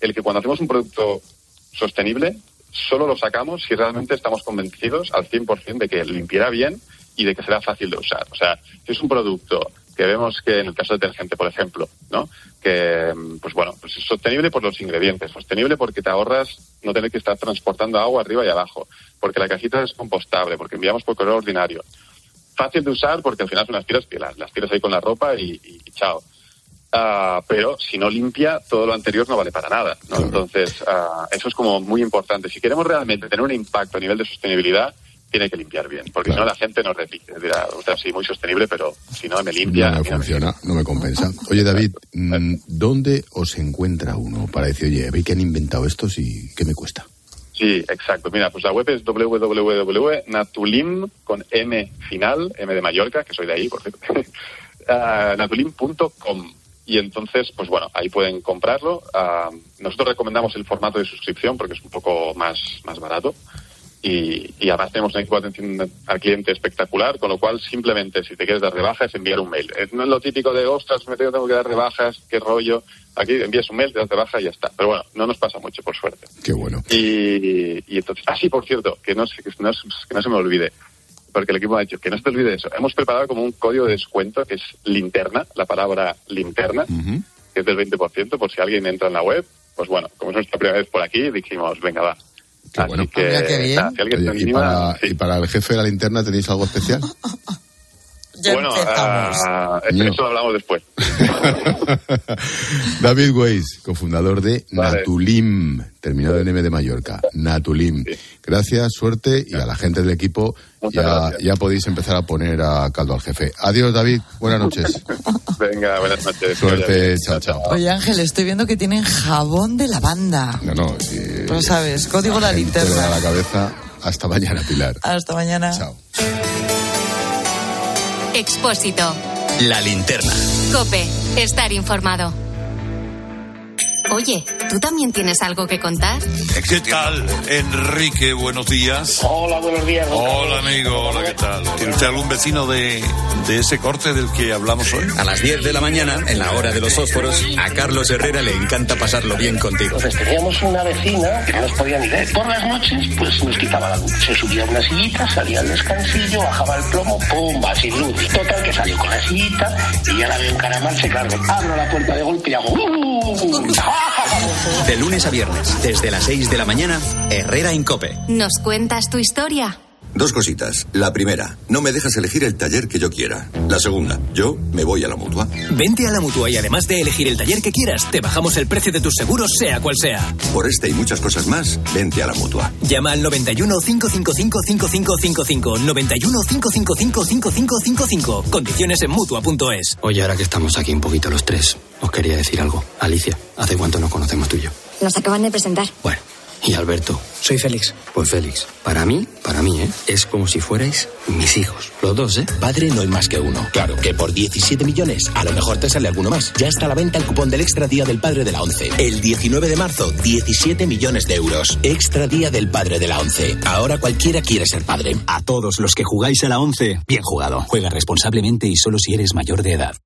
el que cuando hacemos un producto sostenible, solo lo sacamos si realmente estamos convencidos al 100% de que limpiará bien y de que será fácil de usar. O sea, si es un producto que vemos que en el caso de detergente, por ejemplo, ¿no? Que, pues bueno, pues es sostenible por los ingredientes, sostenible porque te ahorras no tener que estar transportando agua arriba y abajo, porque la cajita es compostable, porque enviamos por correo ordinario. Fácil de usar porque al final son unas tiras que las, las tiras ahí con la ropa y, y- y chao. Ah, pero si no limpia, todo lo anterior no vale para nada. ¿no? Entonces, ah, eso es como muy importante. Si queremos realmente tener un impacto a nivel de sostenibilidad, tiene que limpiar bien, porque si no la gente nos repite. Dirá, o sea, sí, muy sostenible, pero si no me limpia... No me funciona, no me compensa. Oye, David, mm, ¿dónde os encuentra uno para decir, oye, ve que han inventado estos y qué me cuesta? Sí, exacto. Mira, pues la web es www.natulim con M final, M de Mallorca, que soy de ahí, por cierto, ah, natulim.com. Y entonces, pues bueno, ahí pueden comprarlo. Ah, nosotros recomendamos el formato de suscripción porque es un poco más, más barato. Y, y además tenemos un equipo de atención al cliente espectacular, con lo cual simplemente si te quieres dar rebaja es enviar un mail. Eh, No es lo típico de, ostras, me tengo, que dar rebajas, qué rollo. Aquí envías un mail, te das de baja y ya está. Pero bueno, no nos pasa mucho, por suerte. Qué bueno. Y, y entonces, ah, sí, por cierto, que no, se- que no, se- que no se me olvide, porque el equipo ha dicho que no se te olvide eso. Hemos preparado como un código de descuento que es linterna, la palabra linterna, que es del 20%, por si alguien entra en la web. Pues bueno, como es nuestra primera vez por aquí, dijimos, venga, va. Así que, Mira qué bien. nada, si alguien Oye, se ¿y, para, y para el jefe de la linterna tenéis algo especial? bueno, ah, No. eso lo hablamos después. David Weiss, cofundador de Natulim, terminado en M de Mallorca. Natulim. Gracias, suerte y a la gente del equipo ya, ya podéis empezar a poner a caldo al jefe. Adiós, David. Buenas noches. Venga, buenas noches. Suerte. Chao, chao. Oye, Ángel, estoy viendo que tienen jabón de lavanda. No, no. sí, Lo sabes, código la da linterna. la cabeza. Hasta mañana, Pilar. Hasta mañana. Chao. Expósito. La linterna. Cope. Estar informado. Oye, ¿tú también tienes algo que contar? ¿Qué tal, Enrique? Buenos días. Hola, buenos días. don Hola, amigo. Hola, ¿qué tal? ¿Tiene usted algún vecino de, de ese corte del que hablamos hoy? A las 10 de la mañana, en la hora de los fósforos, a Carlos Herrera le encanta pasarlo bien contigo. Entonces teníamos una vecina que no nos podía ni ver. Por las noches, pues nos quitaba la luz. Se subía a una sillita, salía al descansillo, bajaba el plomo, ¡pumba! Sin luz. Total, que salió con la sillita y ya la veo encaramarse, claro. Abro la puerta de golpe y hago ¡Uh! De lunes a viernes, desde las 6 de la mañana, Herrera en Cope. ¿Nos cuentas tu historia? Dos cositas. La primera, no me dejas elegir el taller que yo quiera. La segunda, yo me voy a la mutua. Vente a la mutua y además de elegir el taller que quieras, te bajamos el precio de tus seguros, sea cual sea. Por este y muchas cosas más, vente a la mutua. Llama al 91 555 5555. 91 555 5555. Condiciones en mutua.es. Oye, ahora que estamos aquí un poquito los tres, os quería decir algo. Alicia, ¿hace cuánto nos conocemos tú y yo? Nos acaban de presentar. Y Alberto. Soy Félix. Pues Félix, para mí, para mí, ¿eh? Es como si fuerais mis hijos. Los dos, ¿eh? Padre no hay más que uno. Claro, que por 17 millones a lo mejor te sale alguno más. Ya está a la venta el cupón del Extra Día del Padre de la ONCE. El 19 de marzo, 17 millones de euros. Extra Día del Padre de la ONCE. Ahora cualquiera quiere ser padre. A todos los que jugáis a la 11, bien jugado. Juega responsablemente y solo si eres mayor de edad.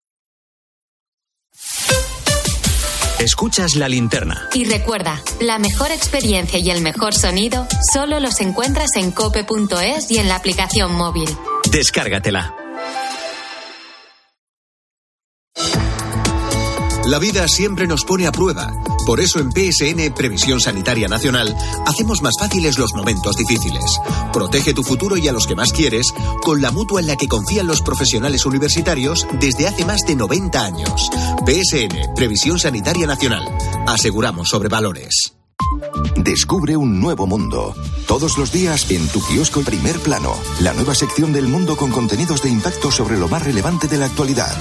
Escuchas la linterna. Y recuerda, la mejor experiencia y el mejor sonido solo los encuentras en cope.es y en la aplicación móvil. Descárgatela. La vida siempre nos pone a prueba. Por eso en PSN Previsión Sanitaria Nacional hacemos más fáciles los momentos difíciles. Protege tu futuro y a los que más quieres con la mutua en la que confían los profesionales universitarios desde hace más de 90 años. PSN Previsión Sanitaria Nacional. Aseguramos sobre valores. Descubre un nuevo mundo. Todos los días en tu kiosco Primer Plano, la nueva sección del mundo con contenidos de impacto sobre lo más relevante de la actualidad.